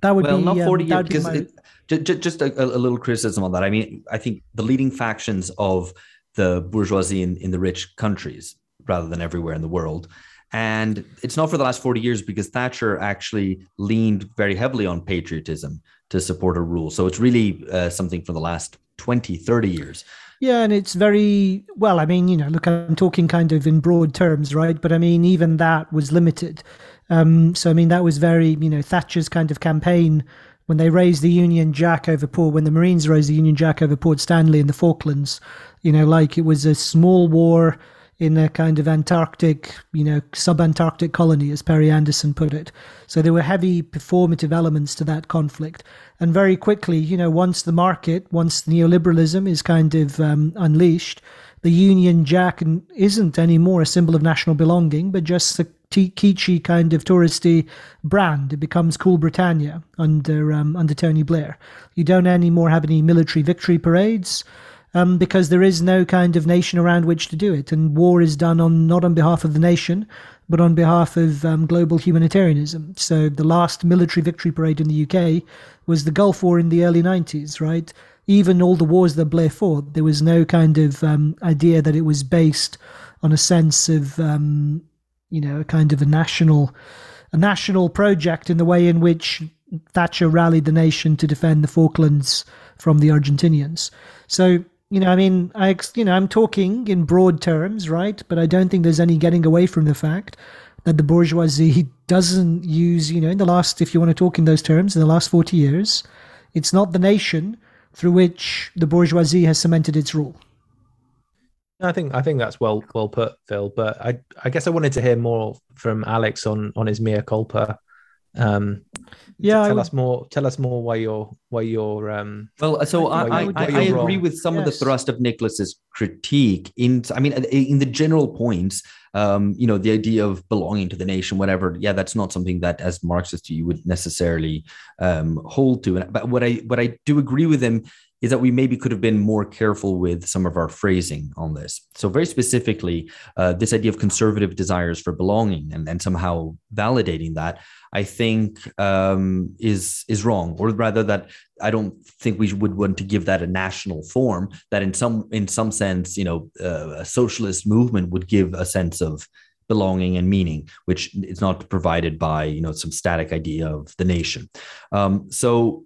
that would well, be not um, 40 that years because my- it, just, just a, a little criticism on that. I mean, I think the leading factions of the bourgeoisie in, in the rich countries rather than everywhere in the world. And it's not for the last 40 years because Thatcher actually leaned very heavily on patriotism to support her rule. So it's really uh, something for the last 20, 30 years. Yeah, and it's very well. I mean, you know, look, I'm talking kind of in broad terms, right? But I mean, even that was limited. Um, so I mean, that was very, you know, Thatcher's kind of campaign when they raised the Union Jack over Port, when the Marines raised the Union Jack over Port Stanley in the Falklands. You know, like it was a small war in a kind of Antarctic, you know, sub-Antarctic colony, as Perry Anderson put it. So there were heavy performative elements to that conflict. And very quickly, you know, once the market, once neoliberalism is kind of um, unleashed, the Union Jack isn't anymore a symbol of national belonging, but just a t- kitschy kind of touristy brand. It becomes Cool Britannia under um, under Tony Blair. You don't anymore have any military victory parades. Um, because there is no kind of nation around which to do it, and war is done on not on behalf of the nation, but on behalf of um, global humanitarianism. So the last military victory parade in the UK was the Gulf War in the early 90s, right? Even all the wars that Blair fought, there was no kind of um, idea that it was based on a sense of, um, you know, a kind of a national, a national project in the way in which Thatcher rallied the nation to defend the Falklands from the Argentinians. So you know, I mean, I, you know, I'm talking in broad terms, right? But I don't think there's any getting away from the fact that the bourgeoisie doesn't use, you know, in the last, if you want to talk in those terms, in the last 40 years, it's not the nation through which the bourgeoisie has cemented its rule. I think I think that's well well put, Phil. But I I guess I wanted to hear more from Alex on on his mea culpa. Um, yeah, tell would, us more. Tell us more why you're why you're. Um, well, so I I, I, I agree with some yes. of the thrust of Nicholas's critique. In I mean, in the general points, um, you know, the idea of belonging to the nation, whatever. Yeah, that's not something that, as Marxist, you would necessarily um, hold to. But what I what I do agree with him is that we maybe could have been more careful with some of our phrasing on this. So, very specifically, uh, this idea of conservative desires for belonging and, and somehow validating that, I think um, is is wrong, or rather that I don't think we would want to give that a national form. That in some in some sense, you know, uh, a socialist movement would give a sense of belonging and meaning, which is not provided by you know some static idea of the nation. Um, so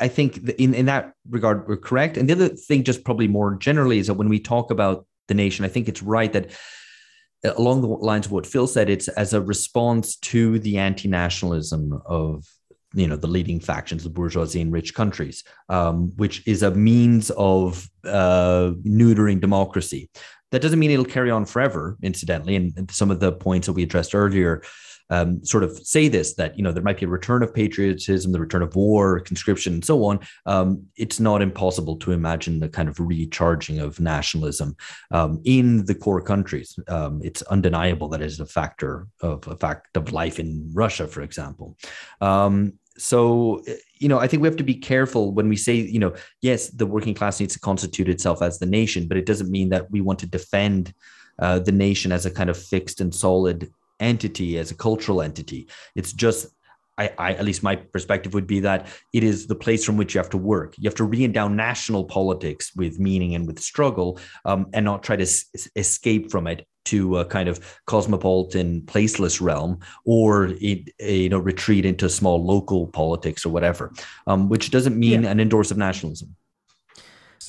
I, think in, in that regard, we're correct. And the other thing, just probably more generally, is that when we talk about the nation, I think it's right that along the lines of what Phil said, it's as a response to the anti-nationalism of you know the leading factions, the bourgeoisie in rich countries, um, which is a means of uh, neutering democracy. That doesn't mean it'll carry on forever, incidentally. And some of the points that we addressed earlier um, sort of say this that you know there might be a return of patriotism, the return of war, conscription, and so on. Um, it's not impossible to imagine the kind of recharging of nationalism um, in the core countries. Um, it's undeniable that is a factor of a fact of life in Russia, for example. Um, so you know i think we have to be careful when we say you know yes the working class needs to constitute itself as the nation but it doesn't mean that we want to defend uh, the nation as a kind of fixed and solid entity as a cultural entity it's just I, I, at least my perspective would be that it is the place from which you have to work. You have to re-endow national politics with meaning and with struggle, um, and not try to s- escape from it to a kind of cosmopolitan, placeless realm, or it, you know retreat into small local politics or whatever, um, which doesn't mean yeah. an endorse of nationalism.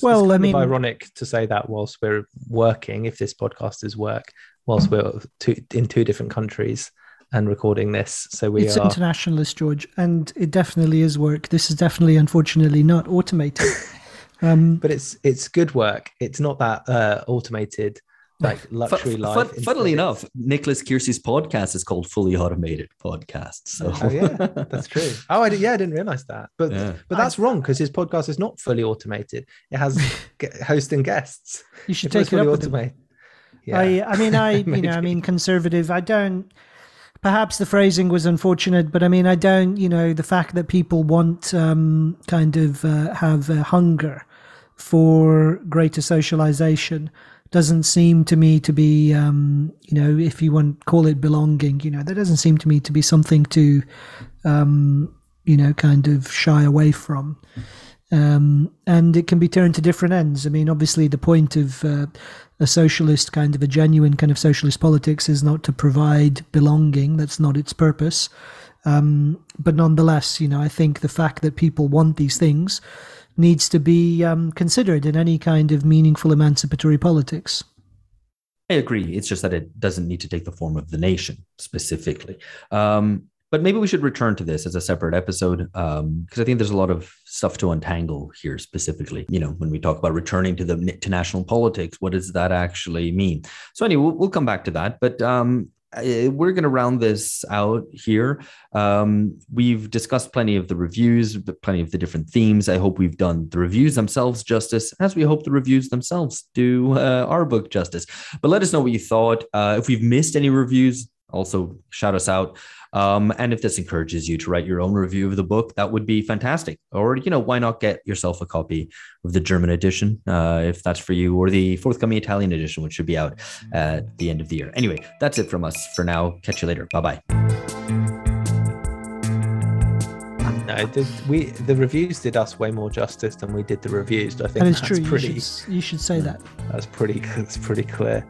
Well, I mean, ironic to say that whilst we're working, if this podcast is work, whilst we're two, in two different countries and recording this. So we it's are internationalist, George, and it definitely is work. This is definitely, unfortunately, not automated. [LAUGHS] um, but it's it's good work. It's not that uh, automated like luxury life. Fun, funnily enough, Nicholas Kiersey's podcast is called Fully Automated Podcast. So oh, yeah, [LAUGHS] that's true. Oh, I did, yeah, I didn't realize that. But yeah. but that's wrong because his podcast is not fully automated. It has [LAUGHS] host and guests. You should take it up with automated. Yeah. I, I mean, I, [LAUGHS] you know, I mean, conservative. I don't. Perhaps the phrasing was unfortunate, but I mean, I don't. You know, the fact that people want um, kind of uh, have a hunger for greater socialization doesn't seem to me to be, um, you know, if you want call it belonging, you know, that doesn't seem to me to be something to, um, you know, kind of shy away from. Um, and it can be turned to different ends. I mean, obviously, the point of uh, a socialist kind of a genuine kind of socialist politics is not to provide belonging. That's not its purpose. Um, but nonetheless, you know, I think the fact that people want these things needs to be um, considered in any kind of meaningful emancipatory politics. I agree. It's just that it doesn't need to take the form of the nation specifically. Um, but maybe we should return to this as a separate episode because um, I think there's a lot of stuff to untangle here specifically. You know, when we talk about returning to the to national politics, what does that actually mean? So anyway, we'll, we'll come back to that. But um, we're going to round this out here. Um, we've discussed plenty of the reviews, plenty of the different themes. I hope we've done the reviews themselves justice, as we hope the reviews themselves do uh, our book justice. But let us know what you thought. Uh, if we've missed any reviews, also shout us out. Um, and if this encourages you to write your own review of the book, that would be fantastic. Or, you know, why not get yourself a copy of the German edition, uh, if that's for you, or the forthcoming Italian edition, which should be out at the end of the year. Anyway, that's it from us for now. Catch you later. Bye bye. No, the, we the reviews did us way more justice than we did the reviews. I think that is true. Pretty, you should, you should say that. That's pretty. [LAUGHS] That's pretty clear.